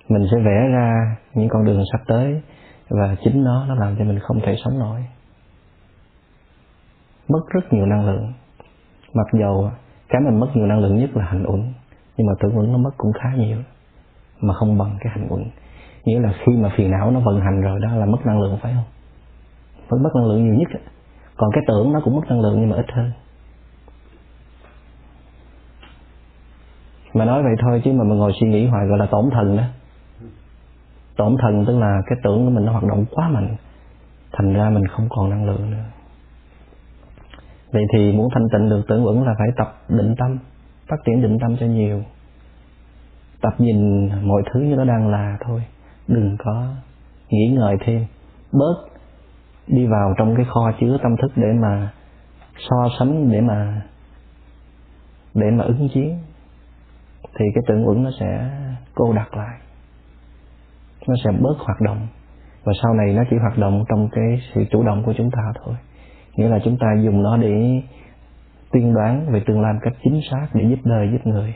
Mình sẽ vẽ ra những con đường sắp tới và chính nó nó làm cho mình không thể sống nổi. Mất rất nhiều năng lượng. Mặc dầu cái mình mất nhiều năng lượng nhất là hành uẩn, nhưng mà tưởng uẩn nó mất cũng khá nhiều, mà không bằng cái hành uẩn. Nghĩa là khi mà phiền não nó vận hành rồi đó là mất năng lượng, phải không? Vẫn mất năng lượng nhiều nhất còn cái tưởng nó cũng mất năng lượng nhưng mà ít hơn. Mà nói vậy thôi chứ mà mình ngồi suy nghĩ hoài gọi là tổn thần đó tổn thần tức là cái tưởng của mình nó hoạt động quá mạnh, thành ra mình không còn năng lượng nữa. Vậy thì muốn thanh tịnh được tưởng vững là phải tập định tâm, phát triển định tâm cho nhiều. Tập nhìn mọi thứ như nó đang là thôi, đừng có nghĩ ngợi thêm. Bớt đi vào trong cái kho chứa tâm thức để mà so sánh, để mà để mà ứng chiến, thì cái tưởng vững nó sẽ cô đặt lại nó sẽ bớt hoạt động. Và sau này nó chỉ hoạt động trong cái sự chủ động của chúng ta thôi. Nghĩa là chúng ta dùng nó để tiên đoán về tương lai một cách chính xác để giúp đời, giúp người.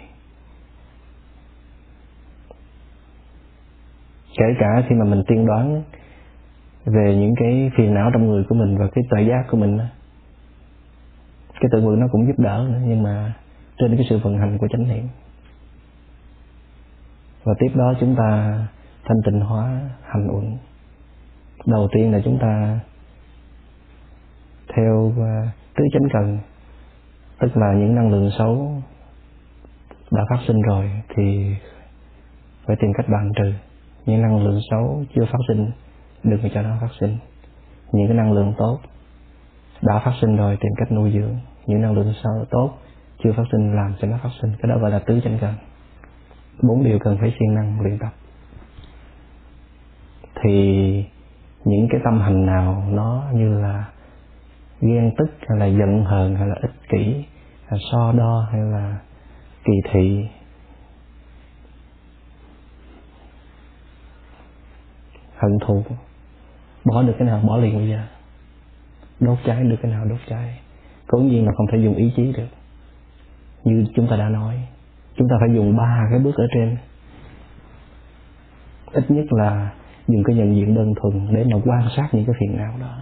Kể cả khi mà mình tiên đoán về những cái phiền não trong người của mình và cái tội giác của mình cái tự nguyện nó cũng giúp đỡ nữa, nhưng mà trên cái sự vận hành của chánh niệm. Và tiếp đó chúng ta thanh tịnh hóa, hành uẩn. Đầu tiên là chúng ta theo à, tứ chánh cần, tức là những năng lượng xấu đã phát sinh rồi thì phải tìm cách bàn trừ. Những năng lượng xấu chưa phát sinh, đừng cho nó phát sinh. Những cái năng lượng tốt đã phát sinh rồi, tìm cách nuôi dưỡng. Những năng lượng xấu tốt chưa phát sinh, làm cho nó phát sinh. Cái đó gọi là tứ chánh cần. Bốn điều cần phải siêng năng luyện tập thì những cái tâm hành nào nó như là ghen tức hay là giận hờn hay là ích kỷ, hay so đo hay là kỳ thị, hận thù, bỏ được cái nào bỏ liền bây giờ. Đốt cháy được cái nào đốt cháy. Cố nhiên là không thể dùng ý chí được. Như chúng ta đã nói, chúng ta phải dùng ba cái bước ở trên. Ít nhất là dùng cái nhận diện đơn thuần để mà quan sát những cái phiền não đó.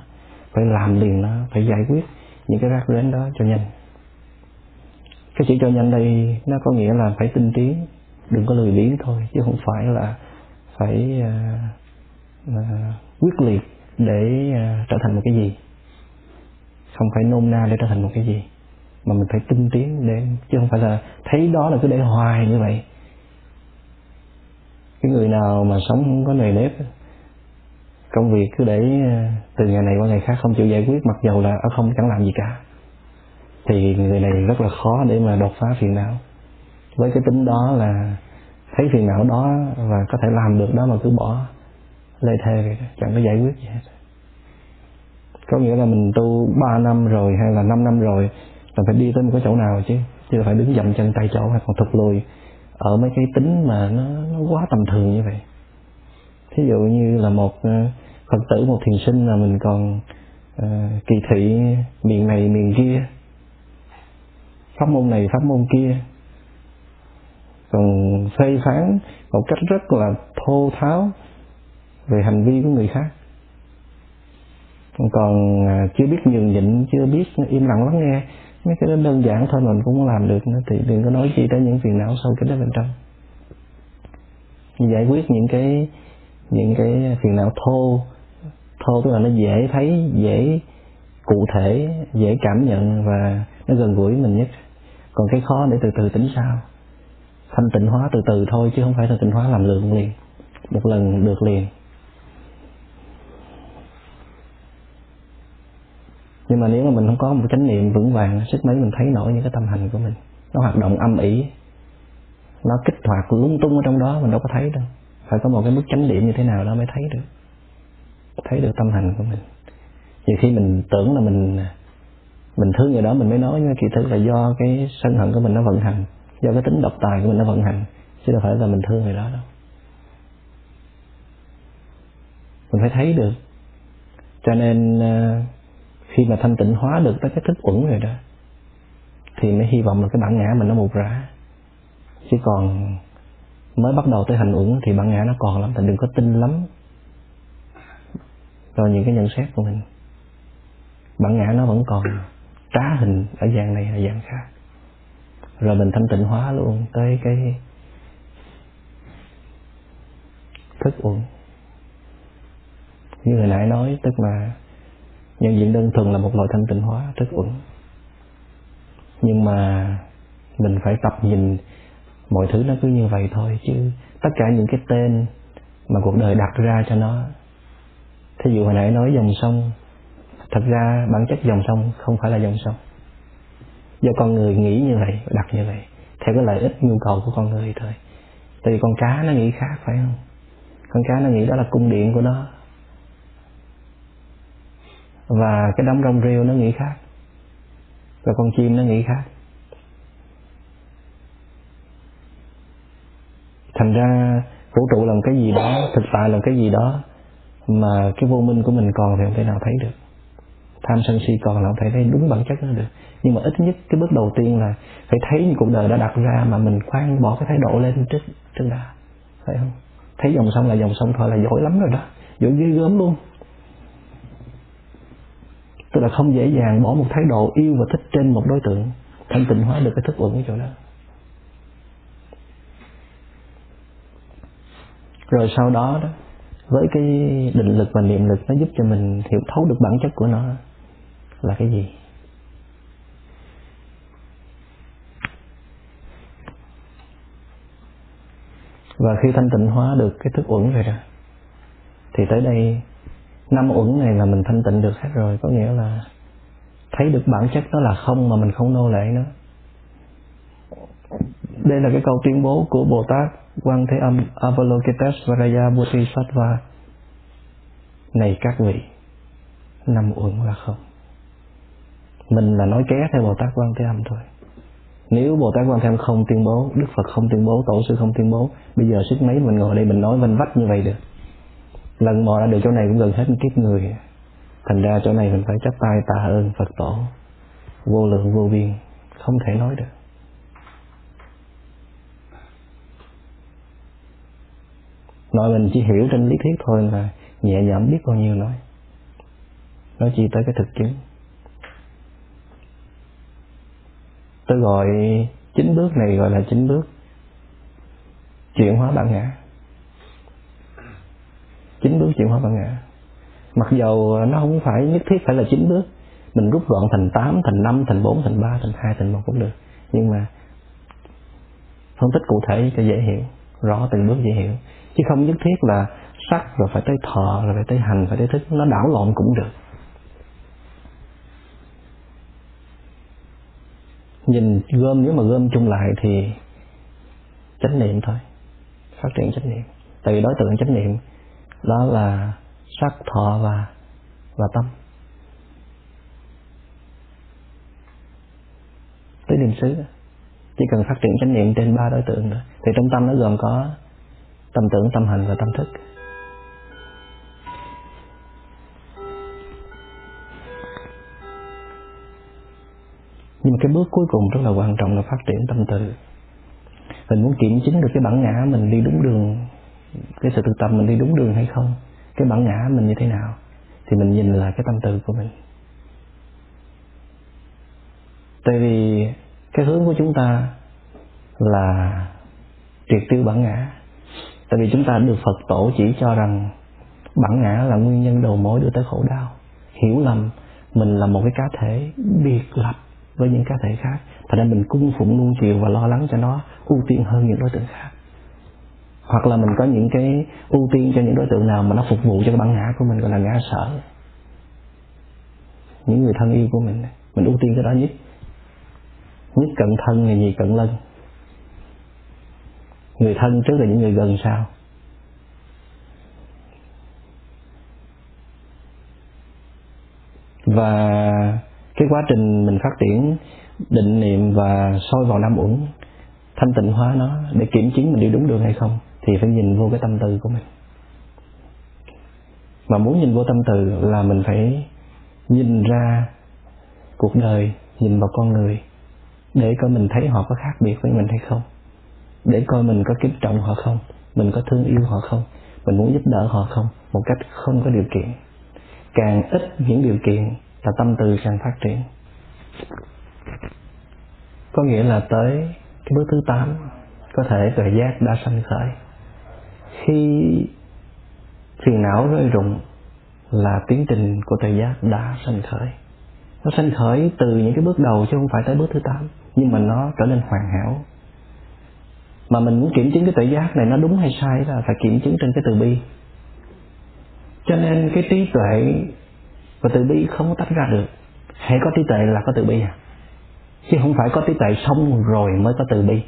Phải làm liền nó phải giải quyết những cái rắc rối đó cho nhanh. Cái chữ cho nhanh đây nó có nghĩa là phải tinh tiến đừng có lười biếng thôi chứ không phải là phải uh, uh, quyết liệt để uh, trở thành một cái gì. Không phải nôm na để trở thành một cái gì mà mình phải tinh tiến để chứ không phải là thấy đó là cứ để hoài như vậy cái người nào mà sống không có nề nếp công việc cứ để ờ, từ ngày này qua ngày khác không chịu giải quyết, mặc dầu là ở không chẳng làm gì cả. Thì người này rất là khó để mà đột phá phiền não. Với cái tính đó là thấy phiền não đó và có thể làm được đó mà cứ bỏ, lê thê, chẳng có giải quyết gì hết. Có nghĩa là mình tu 3 năm rồi hay là 5 năm rồi là phải đi tới một cái chỗ nào chứ chứ là phải đứng dậm chân tay chỗ hay còn thụt lùi ở mấy cái tính mà nó, nó quá tầm thường như vậy. Thí dụ như là một ờ, phật tử một thiền sinh là mình còn uh, kỳ thị miền này miền kia pháp môn này pháp môn kia. Còn phê phán một cách rất là thô tháo về hành vi của người khác. Còn ờ, chưa biết nhường nhịn chưa biết im lặng lắng nghe mấy cái đó đơn giản thôi, mình cũng làm được nữa, thì đừng có nói chi tới những phiền não sâu cái đó bên trong. Giải quyết những cái những cái phiền não thô thô tức là nó dễ thấy, dễ cụ thể, dễ cảm nhận và nó gần gũi mình nhất. Còn cái khó để từ từ tính sao. Thanh tịnh hóa từ từ thôi, chứ không phải thanh tịnh hóa làm lượng liền. Một lần được liền. Nhưng mà nếu mà mình không có một chánh niệm vững vàng, sức mấy mình thấy nổi những cái tâm hành của mình, nó hoạt động âm ỉ, nó kích hoạt, lung tung ở trong đó, mình đâu có thấy đâu. Phải có một cái mức chánh niệm như thế nào đó mới thấy được thấy được tâm hành của mình. Nhiều khi mình tưởng là mình mình thương người đó mình mới nói, nhưng mà kỳ thực là do cái sân hận của mình nó vận hành, do cái tính độc tài của mình nó vận hành, chứ đâu phải là mình thương người đó đâu. Mình phải thấy được. Cho nên ờ, khi mà thanh tịnh hóa được tới cái thức uẩn rồi đó, thì mới hy vọng là cái bản ngã mình nó mục rã chứ còn mới bắt đầu tới hành uẩn thì bản ngã nó còn lắm, thành đừng có tin lắm. Rồi những cái nhận xét của mình, bản ngã nó vẫn còn trá hình ở dạng này hay dạng khác. Rồi mình thanh tịnh hóa luôn tới cái thức uẩn. Như hồi nãy nói, tức là nhận diện đơn thuần là một loại thanh tịnh hóa thức uẩn nhưng mà mình phải tập nhìn mọi thứ nó cứ như vậy thôi, chứ tất cả những cái tên mà cuộc đời đặt ra cho nó, thí dụ hồi nãy nói dòng sông, thật ra bản chất dòng sông không phải là dòng sông. Do con người nghĩ như vậy, đặt như vậy, theo cái lợi ích, nhu cầu của con người thôi. Tại vì con cá nó nghĩ khác, phải không? Con cá nó nghĩ đó là cung điện của nó và cái đám rong rêu nó nghĩ khác. Và con chim nó nghĩ khác. Thành ra vũ trụ là một cái gì đó, thực tại là cái gì đó mà cái vô minh của mình còn thì không thể nào thấy được. Tham sân si còn là không thể thấy đúng bản chất nó được. Nhưng mà ít nhất cái bước đầu tiên là phải thấy như cuộc đời đã đặt ra mà mình khoan bỏ cái thái độ lên trước trước đã phải không? Thấy dòng sông là dòng sông thôi là giỏi lắm rồi đó. Giỏi ghê gớm luôn tức là không dễ dàng bỏ một thái độ yêu và thích trên một đối tượng. Thanh tịnh hóa được cái thức uẩn ở chỗ đó. Rồi sau đó đó, với cái định lực và niệm lực, nó giúp cho mình hiểu thấu được bản chất của nó là cái gì. Và khi thanh tịnh hóa được cái thức uẩn rồi đó, thì tới đây năm uẩn này là mình thanh tịnh được hết rồi. Có nghĩa là thấy được bản chất nó là không mà mình không nô lệ nó. Đây là cái câu tuyên bố của Bồ Tát Quan Thế Âm Avalokitesvaraya Bodhisattva. Này các vị Năm uẩn là không. Mình là nói ké theo Bồ Tát Quan Thế Âm thôi. Nếu Bồ Tát Quan Thế Âm không tuyên bố Đức Phật không tuyên bố, Tổ sư không tuyên bố Bây giờ sức mấy mình ngồi đây mình nói vanh vách như vậy được. Lần mò ra được chỗ này cũng gần hết kiếp người. Thành ra chỗ này mình phải chắp tay tạ ơn Phật Tổ. Vô lượng, vô biên, Không thể nói được. Nói mình chỉ hiểu trên lý thuyết thôi là nhẹ nhõm biết bao nhiêu nói. Nói chi tới cái thực chứng. Tôi gọi chín bước này gọi là chín bước chuyển hóa bản ngã chín bước chuyển hóa bản ngã. Mặc dầu nó không phải nhất thiết phải là chín bước mình rút gọn thành 8, thành 5, thành 4, thành 3, thành 2, thành 1 cũng được. Nhưng mà phân tích cụ thể cho dễ hiểu rõ từng bước dễ hiểu. Chứ không nhất thiết là sắc rồi phải tới thọ rồi phải tới hành phải tới thức nó đảo lộn cũng được. Nhìn gom nếu mà gom chung lại thì chánh niệm thôi phát triển chánh niệm. Tại vì đối tượng chánh niệm đó là sắc thọ và và tâm. Tới niệm xứ, chỉ cần phát triển chánh niệm trên ba đối tượng nữa thì trong tâm nó gồm có tâm tưởng, tâm hành và tâm thức. Nhưng mà cái bước cuối cùng rất là quan trọng là phát triển tâm từ. Mình muốn kiểm chứng được cái bản ngã mình đi đúng đường cái sự thực tập mình đi đúng đường hay không? Cái bản ngã mình như thế nào? Thì mình nhìn lại cái tâm từ của mình. Tại vì cái hướng của chúng ta là triệt tiêu bản ngã. Tại vì chúng ta được phật tổ chỉ cho rằng bản ngã là nguyên nhân đầu mối đưa tới khổ đau. Hiểu lầm mình là một cái cá thể biệt lập với những cá thể khác. Thành ra mình cung phụng luôn chiều và lo lắng cho nó ưu tiên hơn những đối tượng khác hoặc là mình có những cái ưu tiên cho những đối tượng nào mà nó phục vụ cho cái bản ngã của mình, gọi là ngã sở. Những người thân yêu của mình mình ưu tiên cái đó nhất. Nhất cận thân là gì cận lân. Người thân trước là những người gần sau. Và cái quá trình mình phát triển định niệm và soi vào năm uẩn, thanh tịnh hóa nó để kiểm chứng mình đi đúng đường hay không thì phải nhìn vô cái tâm tư của mình. Mà muốn nhìn vô tâm từ là mình phải nhìn ra cuộc đời, nhìn vào con người, để coi mình thấy họ có khác biệt với mình hay không. Để coi mình có kính trọng họ không, mình có thương yêu họ không, mình muốn giúp đỡ họ không, một cách không có điều kiện. Càng ít những điều kiện là tâm từ càng phát triển. Có nghĩa là tới cái bước thứ 8 có thể tuệ giác đã sanh khởi khi phiền não rơi rụng là tiến trình của tự giác đã sanh khởi. Nó sanh khởi từ những cái bước đầu chứ không phải tới bước thứ tám, nhưng mà nó trở nên hoàn hảo. Mà mình muốn kiểm chứng cái tự giác này nó đúng hay sai là phải kiểm chứng trên cái từ bi. Cho nên cái trí tuệ và từ bi không có tách ra được. Hãy có trí tuệ là có từ bi à? Chứ không phải có trí tuệ xong rồi mới có từ bi.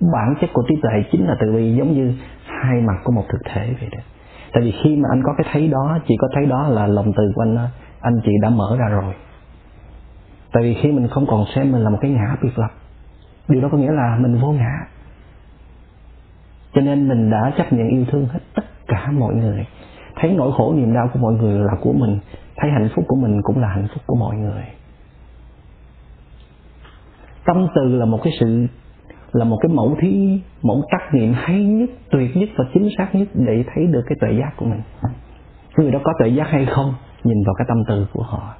Bản chất của trí tuệ chính là từ bi, giống như hai mặt của một thực thể vậy đó. Tại vì khi mà anh có cái thấy đó chỉ có thấy đó là lòng từ của anh anh chị đã mở ra rồi. Tại vì khi mình không còn xem mình là một cái ngã biệt lập, điều đó có nghĩa là mình vô ngã. Cho nên mình đã chấp nhận yêu thương hết tất cả mọi người. Thấy nỗi khổ niềm đau của mọi người là của mình, thấy hạnh phúc của mình cũng là hạnh phúc của mọi người. Tâm từ là một cái sự là một cái mẫu thí, mẫu trắc nghiệm hay nhất, tuyệt nhất và chính xác nhất để thấy được cái tuệ giác của mình. Người đó có tuệ giác hay không, nhìn vào cái tâm từ của họ.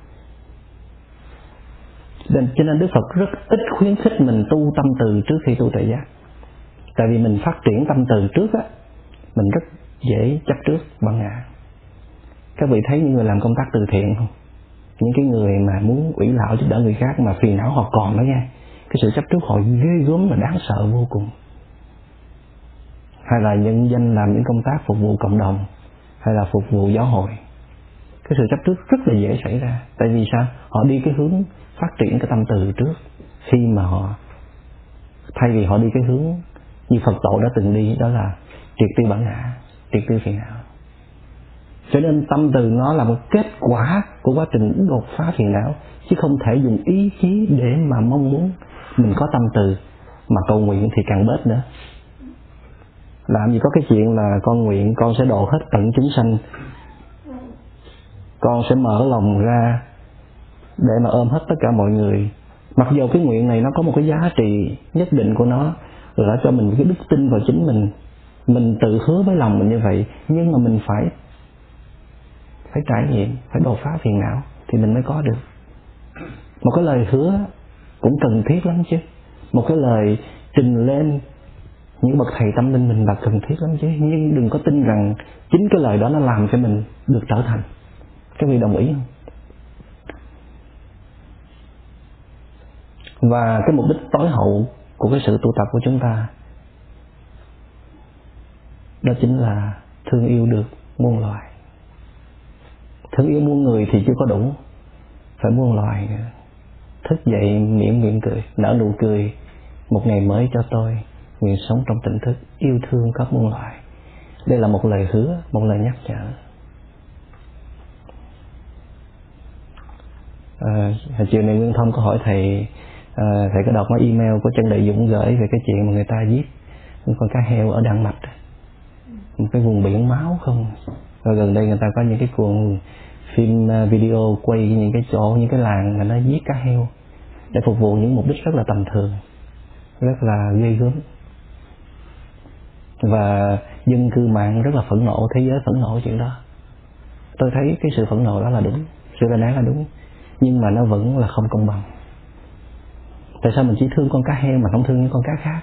Nên cho nên đức phật rất ít khuyến khích mình tu tâm từ trước khi tu tuệ giác. Tại vì mình phát triển tâm từ trước á, mình rất dễ chấp trước bằng ngã. Các vị thấy những người làm công tác từ thiện không? Những cái người mà muốn ủy lão giúp đỡ người khác mà phiền não họ còn đó nha cái sự chấp trước họ ghê gớm mà đáng sợ vô cùng. Hay là nhân danh làm những công tác phục vụ cộng đồng, hay là phục vụ giáo hội. Cái sự chấp trước rất là dễ xảy ra. Tại vì sao? Họ đi cái hướng phát triển cái tâm từ trước. Khi mà họ, thay vì họ đi cái hướng như Phật tổ đã từng đi, đó là triệt tiêu bản ngã, triệt tiêu phiền não. Cho nên tâm từ nó là một kết quả của quá trình đột phá phiền não, chứ không thể dùng ý chí để mà mong muốn mình có tâm từ, mà cầu nguyện thì càng bớt nữa. Làm gì có cái chuyện là con nguyện, con sẽ độ hết tận chúng sanh. Con sẽ mở lòng ra để mà ôm hết tất cả mọi người. Mặc dù cái nguyện này nó có một cái giá trị nhất định của nó, là cho mình cái đức tin vào chính mình. Mình tự hứa với lòng mình như vậy, nhưng mà mình phải phải trải nghiệm, phải đột phá phiền não thì mình mới có được. Một cái lời hứa cũng cần thiết lắm chứ. Một cái lời trình lên những bậc thầy tâm linh mình là cần thiết lắm chứ. Nhưng đừng có tin rằng chính cái lời đó nó làm cho mình được trở thành. Các vị đồng ý không? Và cái mục đích tối hậu của cái sự tu tập của chúng ta đó chính là thương yêu được muôn loài. Thương yêu muôn người thì chưa có đủ. Phải muôn loài nữa thức dậy miệng miệng cười nở nụ cười. Một ngày mới cho tôi nguyện sống trong tỉnh thức yêu thương các muôn loài. Đây là một lời hứa một lời nhắc nhở. À, chiều này nguyên thông có hỏi thầy à, thầy có đọc cái email của trần đại dũng gửi về cái chuyện mà người ta giết. Con cá heo ở đan mạch một cái vùng biển máu không? Rồi gần đây người ta có những cái cuộn phim à, video quay những cái chỗ những cái làng mà nó giết cá heo để phục vụ những mục đích rất là tầm thường, rất là ghê gớm và dân cư mạng rất là phẫn nộ, thế giới phẫn nộ chuyện đó. Tôi thấy cái sự phẫn nộ đó là đúng, sự lên án là đúng, nhưng mà nó vẫn là không công bằng. Tại sao mình chỉ thương con cá heo mà không thương những con cá khác?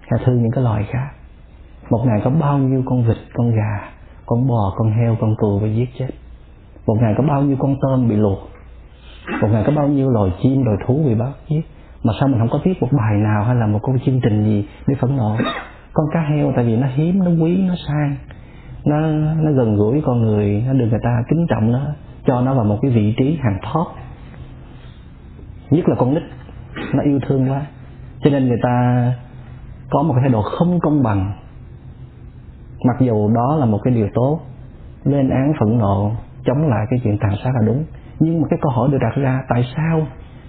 Hay thương những cái loài khác? Một ngày có bao nhiêu con vịt, con gà, con bò, con heo, con cừu bị giết chết? Một ngày có bao nhiêu con tôm bị luộc? Một ngày có bao nhiêu loài chim, loài thú bị bắt giết? Mà sao mình không có viết một bài nào hay là một câu chương trình gì để phẫn nộ? Con cá heo, tại vì nó hiếm, nó quý, nó sang. Nó nó gần gũi con người, nó được người ta kính trọng nó, cho nó vào một cái vị trí hàng top nhất là con nít, nó yêu thương quá. Cho nên người ta có một cái thái độ không công bằng. Mặc dù đó là một cái điều tốt, lên án phẫn nộ, chống lại cái chuyện tàn sát là đúng nhưng mà cái câu hỏi được đặt ra, tại sao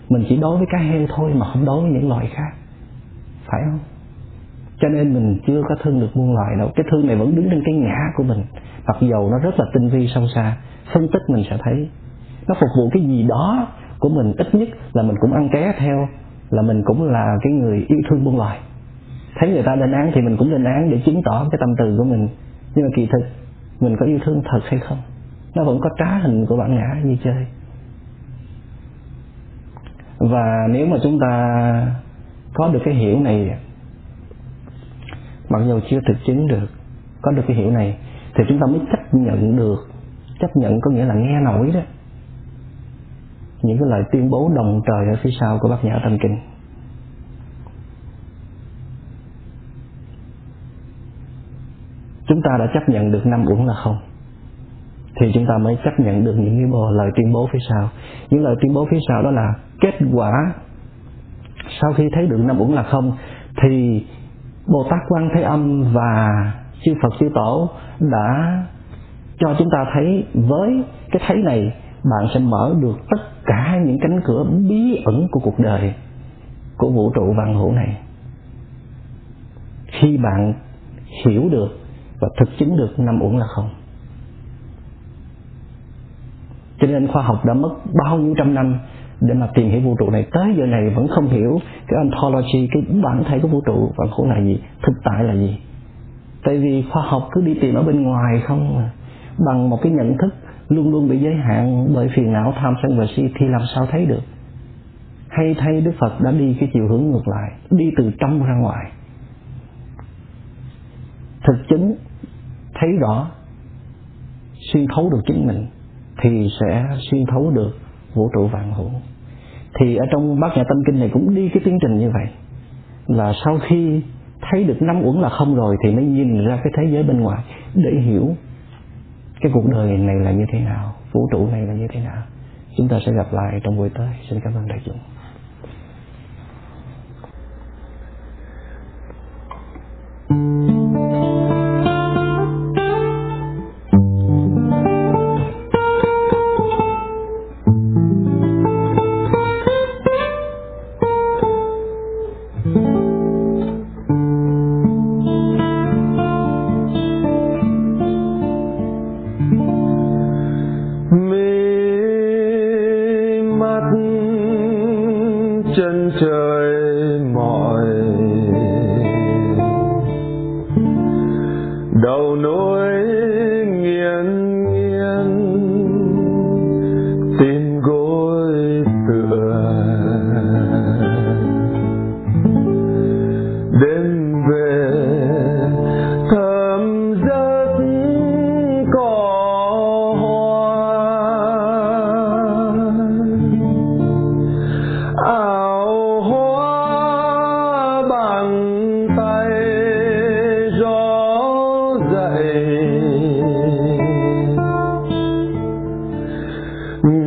mình chỉ đối với cá heo thôi mà không đối với những loài khác? Phải không? Cho nên mình chưa có thương được muôn loài đâu. Cái thương này vẫn đứng trên cái ngã của mình. Mặc dầu nó rất là tinh vi sâu xa, phân tích mình sẽ thấy. Nó phục vụ cái gì đó của mình ít nhất là mình cũng ăn ké theo, là mình cũng là cái người yêu thương muôn loài. Thấy người ta lên án thì mình cũng lên án để chứng tỏ cái tâm từ của mình. Nhưng mà kỳ thực, mình có yêu thương thật hay không? Nó vẫn có trá hình của bản ngã như chơi. Và nếu mà chúng ta có được cái hiểu này, mặc dù chưa thực chứng được, có được cái hiểu này, thì chúng ta mới chấp nhận được. Chấp nhận có nghĩa là nghe nổi đó. Những cái lời tuyên bố đồng trời ở phía sau của bác nhã tâm kinh. Chúng ta đã chấp nhận được năm uẩn là không thì chúng ta mới chấp nhận được những cái bồ lời tuyên bố phía sau. Những lời tuyên bố phía sau đó là kết quả sau khi thấy được năm uẩn là không, thì bồ tát quan thế âm và chư phật chư tổ đã cho chúng ta thấy với cái thấy này, bạn sẽ mở được tất cả những cánh cửa bí ẩn của cuộc đời, của vũ trụ vạn hữu này. Khi bạn hiểu được và thực chứng được năm uẩn là không cho nên khoa học đã mất bao nhiêu trăm năm để mà tìm hiểu vũ trụ này. Tới giờ này vẫn không hiểu cái ontology, cái bản thể của vũ trụ. Vạn khổ là gì? Thực tại là gì? Tại vì khoa học cứ đi tìm ở bên ngoài không mà bằng một cái nhận thức luôn luôn bị giới hạn bởi phiền não, tham sân và si thì làm sao thấy được? Hay thay đức phật đã đi cái chiều hướng ngược lại, đi từ trong ra ngoài. Thực chứng thấy rõ, xuyên thấu được chính mình thì sẽ xuyên thấu được vũ trụ vạn hữu. Thì ở trong bát nhã tâm kinh này cũng đi cái tiến trình như vậy. Là sau khi thấy được năm uẩn là không rồi thì mới nhìn ra cái thế giới bên ngoài để hiểu cái cuộc đời này là như thế nào, vũ trụ này là như thế nào. Chúng ta sẽ gặp lại trong buổi tới. Xin cảm ơn đại chúng.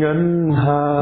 جنها